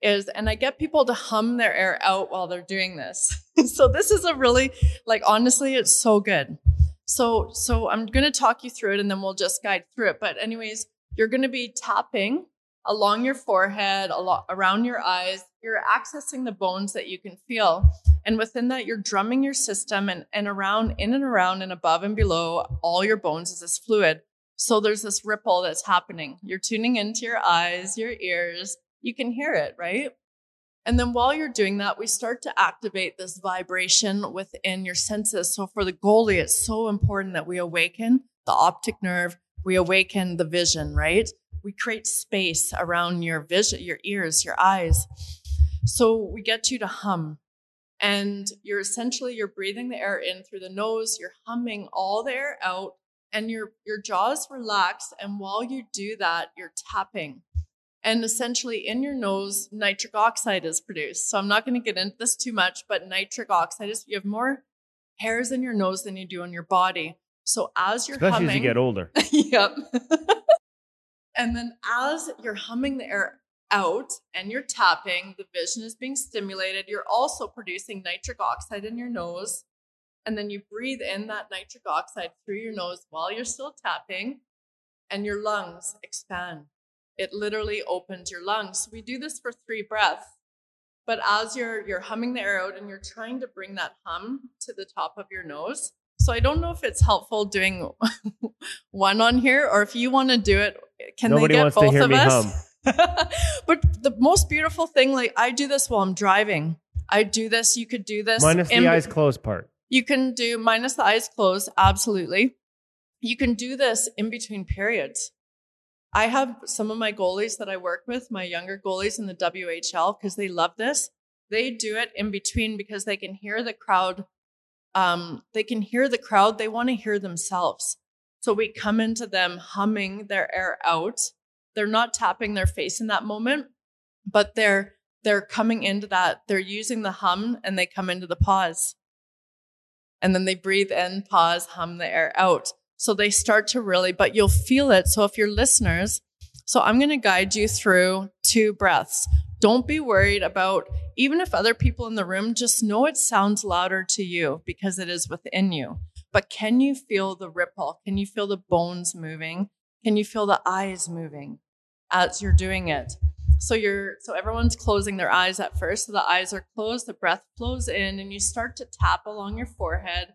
is, and I get people to hum their air out while they're doing this. so this is a really, like, honestly, it's so good. So, so I'm going to talk you through it and then we'll just guide through it. But anyways, you're going to be tapping along your forehead, around your eyes. You're accessing the bones that you can feel. And within that, you're drumming your system and, and around, in and around and above and below all your bones is this fluid. So there's this ripple that's happening. You're tuning into your eyes, your ears. You can hear it, right? And then while you're doing that, we start to activate this vibration within your senses. So for the goalie, it's so important that we awaken the optic nerve, we awaken the vision, right? We create space around your vision, your ears, your eyes. So we get you to hum. And you're essentially you're breathing the air in through the nose, you're humming all the air out, and your your jaws relax. And while you do that, you're tapping. And essentially, in your nose, nitric oxide is produced. So I'm not going to get into this too much, but nitric oxide is you have more hairs in your nose than you do on your body. So as you're Especially humming, as you get older. yep. and then as you're humming the air out and you're tapping, the vision is being stimulated. You're also producing nitric oxide in your nose. And then you breathe in that nitric oxide through your nose while you're still tapping, and your lungs expand. It literally opens your lungs. So we do this for three breaths. But as you're you're humming the air out and you're trying to bring that hum to the top of your nose. So I don't know if it's helpful doing one on here or if you want to do it. Can Nobody they get wants to both hear of me us? but the most beautiful thing, like I do this while I'm driving. I do this. You could do this Minus in- the eyes closed part. you can do minus the eyes closed, absolutely. You can do this in between periods. I have some of my goalies that I work with, my younger goalies in the WHL, because they love this. They do it in between because they can hear the crowd. Um, they can hear the crowd. They want to hear themselves. So we come into them humming their air out. They're not tapping their face in that moment, but they're they're coming into that. They're using the hum and they come into the pause and then they breathe in, pause, hum the air out. So they start to really, but you'll feel it. So if you're listeners, so I'm going to guide you through two breaths. Don't be worried about, even if other people in the room, just know it sounds louder to you because it is within you. But can you feel the ripple? Can you feel the bones moving? Can you feel the eyes moving as you're doing it? So you're so everyone's closing their eyes at first. So the eyes are closed, the breath flows in, and you start to tap along your forehead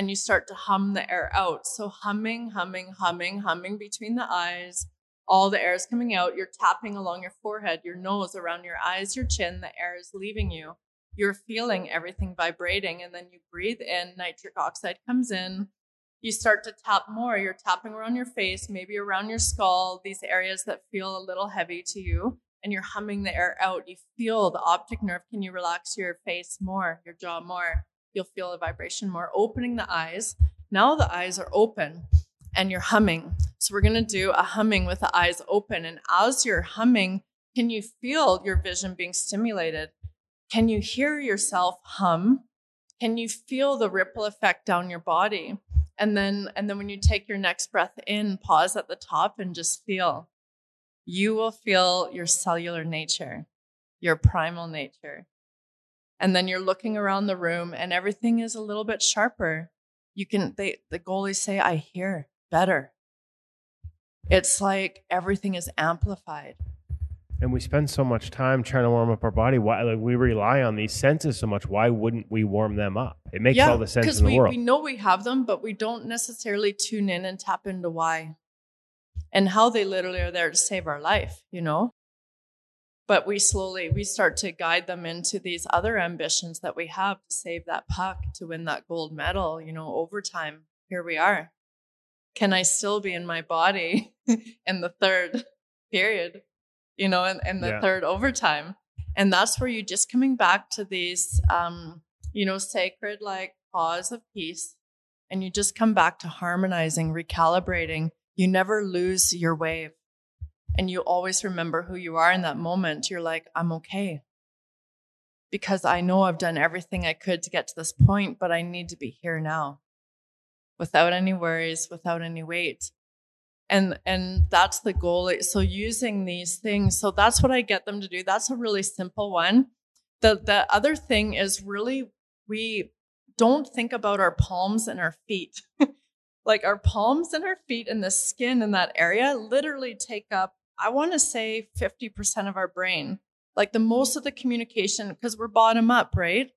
and you start to hum the air out. So humming, humming, humming, humming between the eyes. All the air is coming out. You're tapping along your forehead, your nose, around your eyes, your chin. The air is leaving you. You're feeling everything vibrating, and then you breathe in. Nitric oxide comes in. You start to tap more. You're tapping around your face, maybe around your skull, these areas that feel a little heavy to you and you're humming the air out. You feel the optic nerve. Can you relax your face more, your jaw more? You'll feel a vibration more. Opening the eyes. Now the eyes are open and you're humming. So we're going to do a humming with the eyes open. And as you're humming, can you feel your vision being stimulated? Can you hear yourself hum? Can you feel the ripple effect down your body? And then and then when you take your next breath in, pause at the top and just feel you will feel your cellular nature, your primal nature. And then you're looking around the room and everything is a little bit sharper. You can, they, the goalies say, I hear better. It's like everything is amplified. And we spend so much time trying to warm up our body. Why like we rely on these senses so much. Why wouldn't we warm them up? It makes all the sense because in the we, world. we know we have them, but we don't necessarily tune in and tap into why and how they literally are there to save our life, you know? But we slowly we start to guide them into these other ambitions that we have to save that puck, to win that gold medal, you know, overtime. Here we are. Can I still be in my body in the third period, you know, in, in the Yeah. third overtime? And that's where you just coming back to these um, you know, sacred like pause of peace. And you just come back to harmonizing, recalibrating. You never lose your wave. And you always remember who you are in that moment. You're like, I'm okay. Because I know I've done everything I could to get to this point, but I need to be here now. without any worries, without any weight. And and that's the goal. So using these things, so that's what I get them to do. That's a really simple one. The the other thing is really we don't think about our palms and our feet. like our palms and our feet and the skin in that area literally take up, I want to say 50% of our brain. Like the most of the communication, because we're bottom up, right?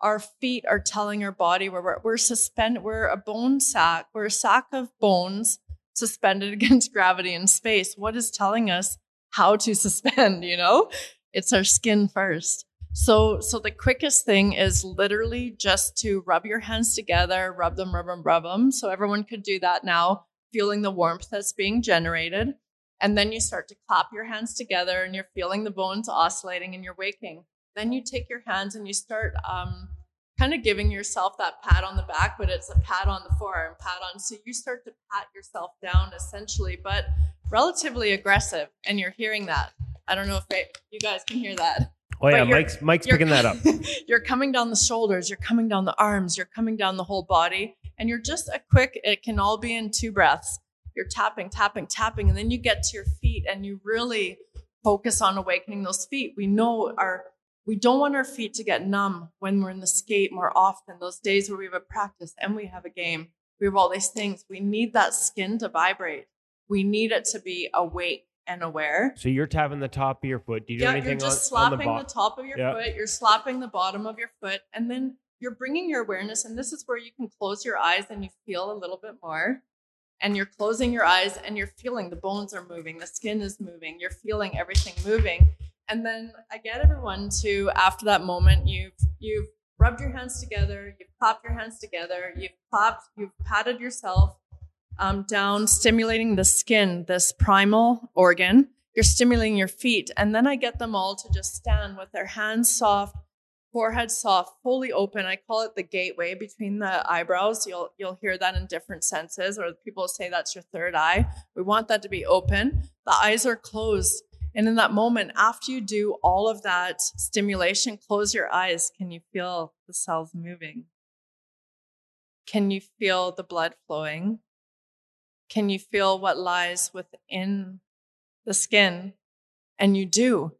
Our feet are telling our body where we're, we're suspended, we're a bone sack, we're a sack of bones suspended against gravity in space. What is telling us how to suspend, you know? It's our skin first. So, so the quickest thing is literally just to rub your hands together, rub them, rub them, rub them. So everyone could do that now, feeling the warmth that's being generated. And then you start to clap your hands together and you're feeling the bones oscillating and you're waking. Then you take your hands and you start um, kind of giving yourself that pat on the back, but it's a pat on the forearm, pat on. So you start to pat yourself down essentially, but relatively aggressive. And you're hearing that. I don't know if it, you guys can hear that. Oh yeah, Mike's Mike's picking that up. you're coming down the shoulders, you're coming down the arms, you're coming down the whole body, and you're just a quick, it can all be in two breaths. You're tapping, tapping, tapping, and then you get to your feet and you really focus on awakening those feet. We know our we don't want our feet to get numb when we're in the skate more often. Those days where we have a practice and we have a game, we have all these things. We need that skin to vibrate. We need it to be awake and aware. So you're tapping the top of your foot. Do you do Yeah, anything you're just on, on the slapping the, top of your Yeah. foot. You're slapping the bottom of your foot, and then you're bringing your awareness. And this is where you can close your eyes and you feel a little bit more. And you're closing your eyes and you're feeling the bones are moving, the skin is moving, you're feeling everything moving. And then I get everyone to after that moment, you've you've rubbed your hands together, you've clapped your hands together, you've clapped, you've patted yourself um, down, stimulating the skin, this primal organ. You're stimulating your feet. And then I get them all to just stand with their hands soft, forehead soft, fully open. I call it the gateway between the eyebrows. You'll you'll hear that in different senses, or people say that's your third eye. We want that to be open. The eyes are closed. And in that moment, after you do all of that stimulation, close your eyes. Can you feel the cells moving? Can you feel the blood flowing? Can you feel what lies within the skin? And you do.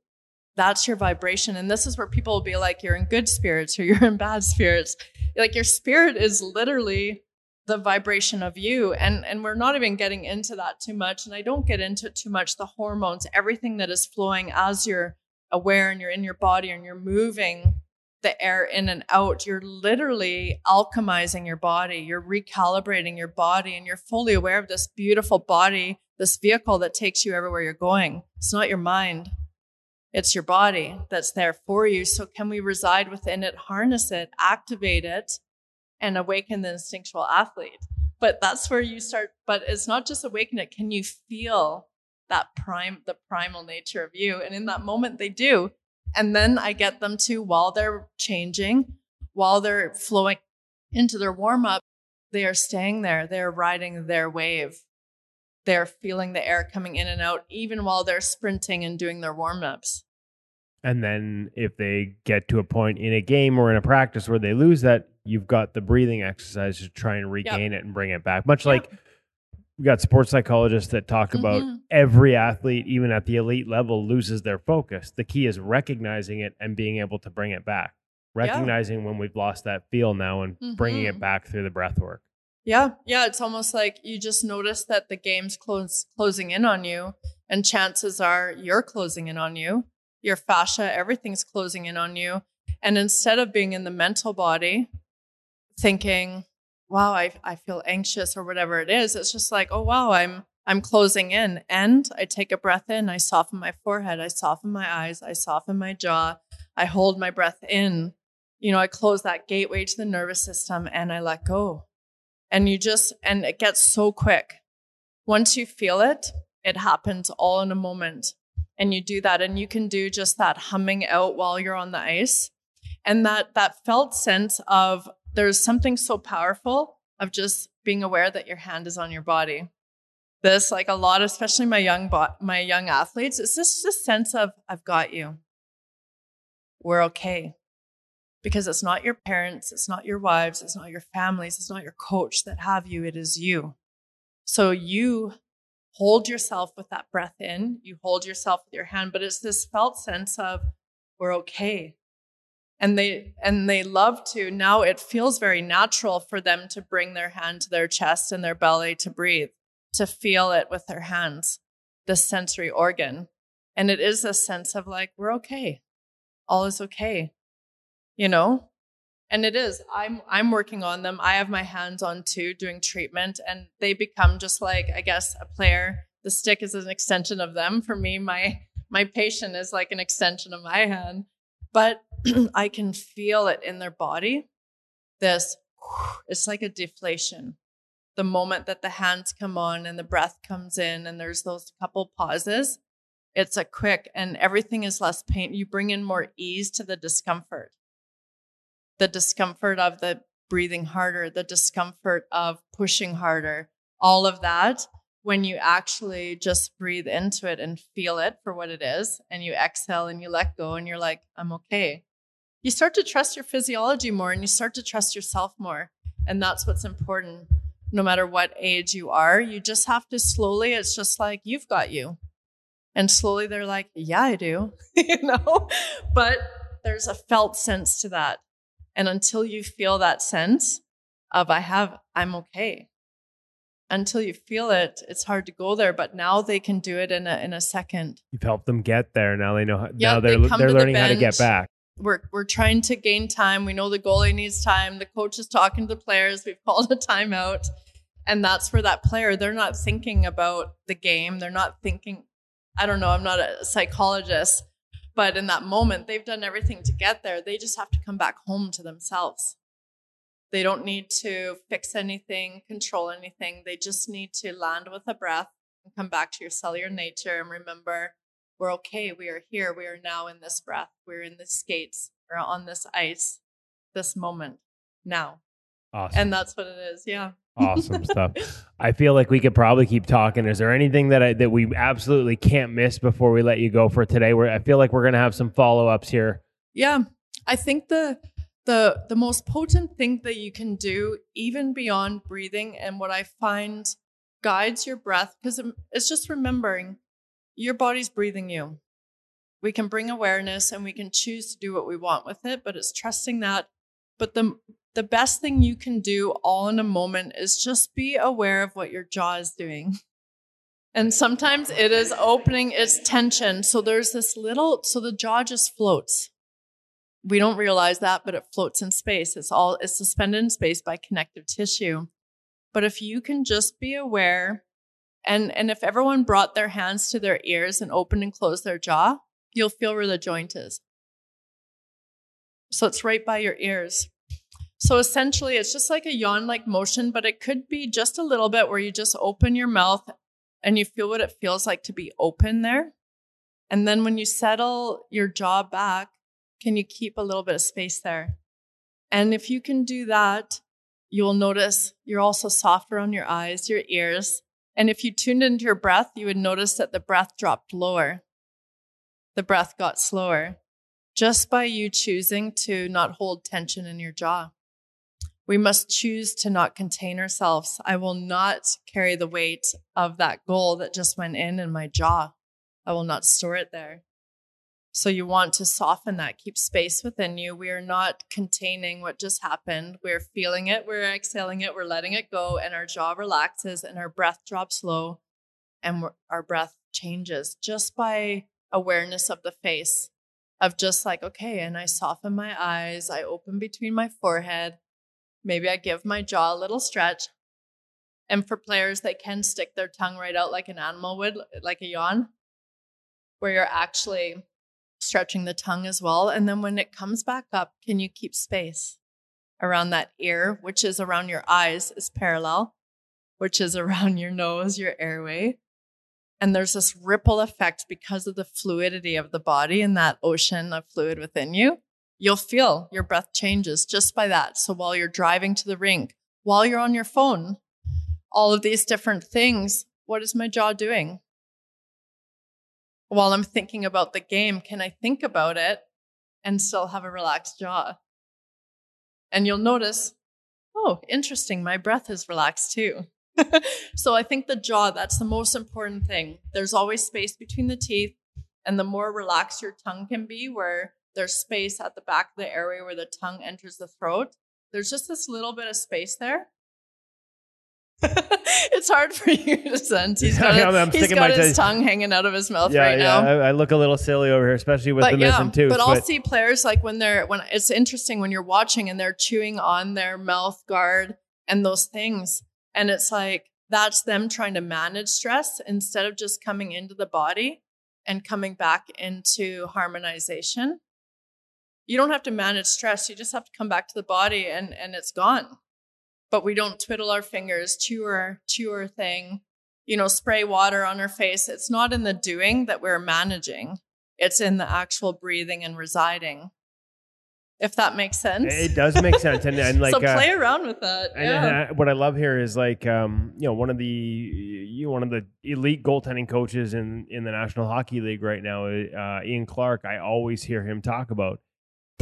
That's your vibration. And this is where people will be like, you're in good spirits or you're in bad spirits. Like your spirit is literally the vibration of you. And, and we're not even getting into that too much. And I don't get into too much. The hormones, everything that is flowing as you're aware and you're in your body and you're moving the air in and out. You're literally alchemizing your body. You're recalibrating your body and you're fully aware of this beautiful body, this vehicle that takes you everywhere you're going. It's not your mind. It's your body that's there for you. So can we reside within it, harness it, activate it, and awaken the instinctual athlete? But that's where you start. But it's not just awaken it. Can you feel that prime, the primal nature of you? And in that moment, they do. And then I get them to, while they're changing, while they're flowing into their warm up, they are staying there. They're riding their wave. They're feeling the air coming in and out, even while they're sprinting and doing their warm ups. And then if they get to a point in a game or in a practice where they lose that, you've got the breathing exercise to try and regain it and bring it back. Much like we got sports psychologists that talk about Mhm. every athlete, even at the elite level, loses their focus. The key is recognizing it and being able to bring it back. Recognizing when we've lost that feel now and bringing it Mhm. back through the breath work. Yeah, yeah, it's almost like you just notice that the game's close, closing in on you, and chances are you're closing in on you. Your fascia, everything's closing in on you. And instead of being in the mental body, thinking, "Wow, I I feel anxious" or whatever it is, it's just like, "Oh wow, I'm I'm closing in." And I take a breath in, I soften my forehead, I soften my eyes, I soften my jaw, I hold my breath in. You know, I close that gateway to the nervous system, and I let go and you just and it gets so quick. Once you feel it it happens all in a moment. And you do that and you can do just that humming out while you're on the ice. And that that felt sense of there's something so powerful of just being aware that your hand is on your body. This like a lot especially my young bo- my young athletes it's just this sense of i've got you. We're okay because it's not your parents, it's not your wives, it's not your families, it's not your coach that have you, it is you. So you hold yourself with that breath in, you hold yourself with your hand, but it's this felt sense of we're okay. And they and they love to now it feels very natural for them to bring their hand to their chest and their belly to breathe, to feel it with their hands, the sensory organ. And it is a sense of like, we're okay. All is okay. You know? And it is. I'm I'm working on them. I have my hands on too, doing treatment, and they become just like, I guess, a player. The stick is an extension of them. For me, my my patient is like an extension of my hand. But I can feel it in their body. This, it's like a deflation. The moment that the hands come on and the breath comes in, and there's those couple pauses, it's a quick and everything is less pain. You bring in more ease to the discomfort. The discomfort of the breathing harder, the discomfort of pushing harder, all of that when you actually just breathe into it and feel it for what it is, and you exhale and you let go, and you're like, I'm okay. You start to trust your physiology more and you start to trust yourself more. And that's what's important. No matter what age you are, you just have to slowly, it's just like, you've got you. And slowly they're like, yeah, I do, you know? But there's a felt sense to that. And until you feel that sense of, I have, I'm okay, until you feel it, it's hard to go there. But now they can do it in a in a second. You've helped them get there. Now they know. How, Yeah, now they they're come they're to the learning how to get back. We're we're trying to gain time. We know the goalie needs time. The coach is talking to the players. We've called a timeout. And that's where that player, they're not thinking about the game. They're not thinking, I don't know, I'm not a psychologist, but in that moment, they've done everything to get there. They just have to come back home to themselves. They don't need to fix anything, control anything. They just need to land with a breath and come back to your cellular nature and remember we're okay. We are here. We are now in this breath. We're in the skates. We're on this ice, this moment, now. Awesome. And that's what it is. Yeah. Awesome stuff. I feel like we could probably keep talking. Is there anything that I, that we absolutely can't miss before we let you go for today? Where I feel like we're gonna have some follow ups here. Yeah. I think the the the most potent thing that you can do even beyond breathing and what I find guides your breath because it's just remembering your body's breathing you. We can bring awareness and we can choose to do what we want with it, but it's trusting that. But the the best thing you can do all in a moment is just be aware of what your jaw is doing. And sometimes it is opening its tension. So there's this little, so the jaw just floats. We don't realize that, but it floats in space. It's all, it's suspended in space by connective tissue. But if you can just be aware, and, and if everyone brought their hands to their ears and opened and closed their jaw, you'll feel where the joint is. So it's right by your ears. So essentially, it's just like a yawn like motion, but it could be just a little bit where you just open your mouth and you feel what it feels like to be open there. And then when you settle your jaw back, can you keep a little bit of space there? And if you can do that, you'll notice you're also softer on your eyes, your ears. And if you tuned into your breath, you would notice that the breath dropped lower. The breath got slower just by you choosing to not hold tension in your jaw. We must choose to not contain ourselves. I will not carry the weight of that goal that just went in in my jaw. I will not store it there. So you want to soften that, keep space within you. We are not containing what just happened. We're feeling it, we're exhaling it, we're letting it go, and our jaw relaxes and our breath drops low and our breath changes just by awareness of the face of just like, okay, and I soften my eyes, I open between my forehead. Maybe I give my jaw a little stretch. And for players, they can stick their tongue right out like an animal would, like a yawn, where you're actually stretching the tongue as well. And then when it comes back up, can you keep space around that ear, which is around your eyes, is parallel, which is around your nose, your airway. And there's this ripple effect because of the fluidity of the body and that ocean of fluid within you. You'll feel your breath changes just by that. So while you're driving to the rink, while you're on your phone, all of these different things, what is my jaw doing? While I'm thinking about the game, can I think about it and still have a relaxed jaw? And you'll notice, oh, interesting, my breath is relaxed too. so I think the jaw, that's the most important thing. There's always space between the teeth. And the more relaxed your tongue can be, where there's space at the back of the airway where the tongue enters the throat, there's just this little bit of space there. it's hard for you to sense. He's got, a- I'm he's got his tongue- hanging out of his mouth yeah, right yeah. now I, I look a little silly over here, especially with the missing tooth. but I'll see players like when they're when it's interesting when you're watching and they're chewing on their mouth guard and those things, and it's like that's them trying to manage stress instead of just coming into the body and coming back into harmonization. You don't have to manage stress; you just have to come back to the body, and and it's gone. But we don't twiddle our fingers, chew our chew our thing, you know, spray water on our face. It's not in the doing that we're managing it's in the actual breathing and residing. If that makes sense. it does make sense, and, and like so uh, play around with that. And, yeah. and I- what I love here is like um, you know one of the you know, one of the elite goaltending coaches in in the National Hockey League right now, uh, Ian Clark. I always hear him talk about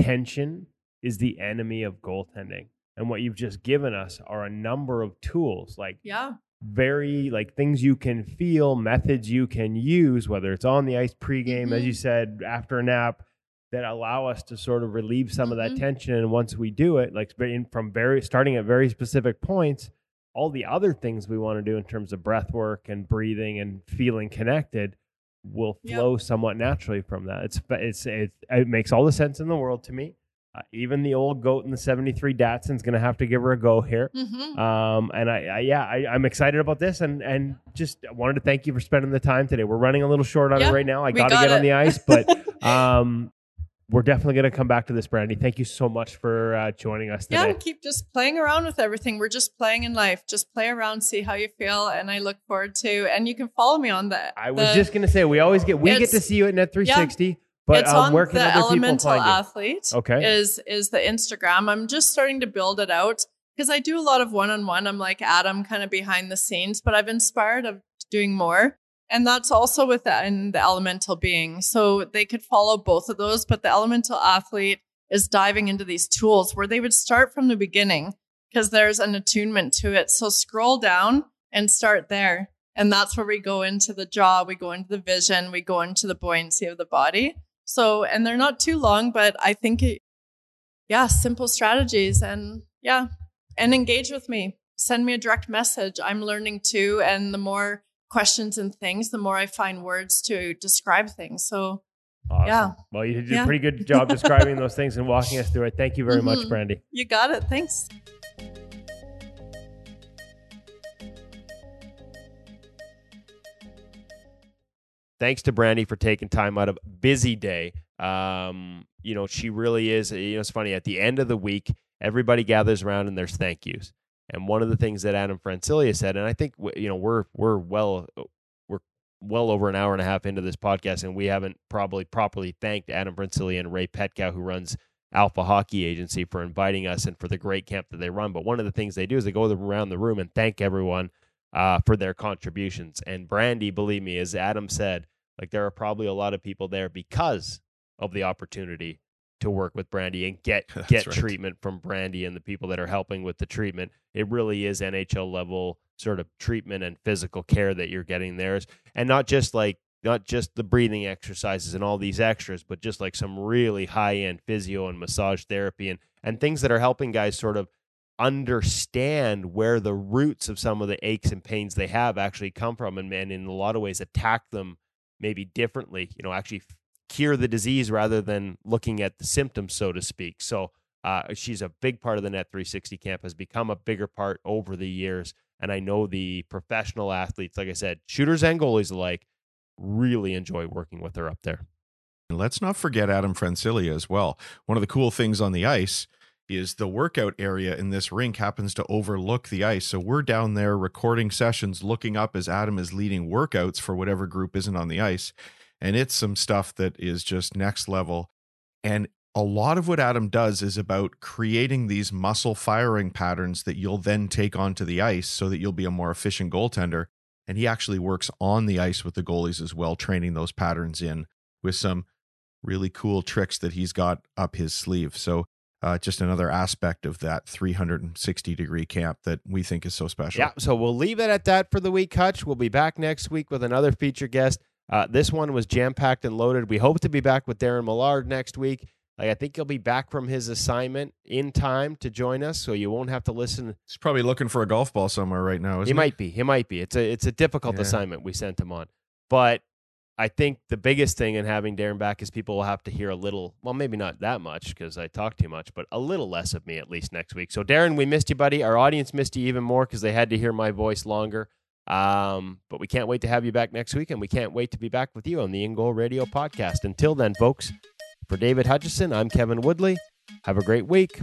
tension is the enemy of goaltending, and what you've just given us are a number of tools like yeah. very like things you can feel, methods you can use, whether it's on the ice pregame, as Mhm. you said, after a nap, that allow us to sort of relieve some of that Mhm. tension. And once we do it, like from very starting at very specific points, all the other things we want to do in terms of breath work and breathing and feeling connected will Yep. flow somewhat naturally from that. It's it's it, it makes all the sense in the world to me. Uh, even the old goat in the 73 Datsun's going to have to give her a go here. hmm Um, and I, I yeah, I, I'm excited about this, and and just wanted to thank you for spending the time today. We're running a little short on Yeah, it right now. I got to get on the ice, but um, we're definitely going to come back to this, Brandy. Thank you so much for uh, joining us Yeah, today. and keep just playing around with everything. We're just playing in life. Just play around, see how you feel, and I look forward to. And you can follow me on that. I was just going to say we always get we get to see you at Net 360, Yeah, but it's um, on where can the other people Elemental find you? Athlete. Okay. is is the Instagram. I'm just starting to build it out because I do a lot of one on one. I'm like Adam, kind of behind the scenes, but I've inspired of doing more. And that's also within the elemental being. So they could follow both of those, but the elemental athlete is diving into these tools where they would start from the beginning because there's an attunement to it. So scroll down and start there. And that's where we go into the jaw, we go into the vision, we go into the buoyancy of the body. So, and they're not too long, but I think it, yeah, simple strategies and yeah, and engage with me. Send me a direct message. I'm learning too. And the more questions and things, the more I find words to describe things. So, Awesome. Yeah. Well, you did a Yeah. pretty good job describing those things and walking us through it. Thank you very much, Mhm. Brandy. you got it. Thanks. thanks to Brandy for taking time out of busy day. Um, you know, she really is. You know, it's funny. At the end of the week, everybody gathers around and there's thank yous. And one of the things that Adam Francilia said, and I think you know we're we're well we're well over an hour and a half into this podcast, and we haven't probably properly thanked Adam Francilia and Ray Petkau, who runs Alpha Hockey Agency, for inviting us and for the great camp that they run. But one of the things they do is they go around the room and thank everyone uh, for their contributions. And Brandy, believe me, as Adam said, like there are probably a lot of people there because of the opportunity to work with Brandy and get get right. treatment from Brandy and the people that are helping with the treatment. It really is NHL level sort of treatment and physical care that you're getting there, and not just like not just the breathing exercises and all these extras, but just like some really high end physio and massage therapy and and things that are helping guys sort of understand where the roots of some of the aches and pains they have actually come from and, and in a lot of ways attack them maybe differently you know actually cure the disease rather than looking at the symptoms so to speak so uh, she's a big part of the net 360 camp has become a bigger part over the years and i know the professional athletes like i said shooters and goalies alike really enjoy working with her up there And let's not forget Adam Francilia as well. One of the cool things on the ice is the workout area in this rink happens to overlook the ice. So we're down there recording sessions, looking up as Adam is leading workouts for whatever group isn't on the ice. And it's some stuff that is just next level. And a lot of what Adam does is about creating these muscle firing patterns that you'll then take onto the ice so that you'll be a more efficient goaltender. And he actually works on the ice with the goalies as well, training those patterns in with some really cool tricks that he's got up his sleeve. So uh, just another aspect of that 360 degree camp that we think is so special. Yeah, so we'll leave it at that for the week, Hutch. We'll be back next week with another feature guest. Uh, this one was jam packed and loaded. We hope to be back with Darren Millard next week. Like I think he'll be back from his assignment in time to join us, so you won't have to listen. He's probably looking for a golf ball somewhere right now. Isn't he might be. He might be. It's a it's a difficult Yeah. assignment we sent him on, but I think the biggest thing in having Darren back is people will have to hear a little. Well, maybe not that much because I talk too much, but a little less of me at least next week. So Darren, we missed you, buddy. Our audience missed you even more because they had to hear my voice longer. Um, but we can't wait to have you back next week, and we can't wait to be back with you on the InGoal Radio podcast. Until then, folks, for David Hutchison, I'm Kevin Woodley. Have a great week.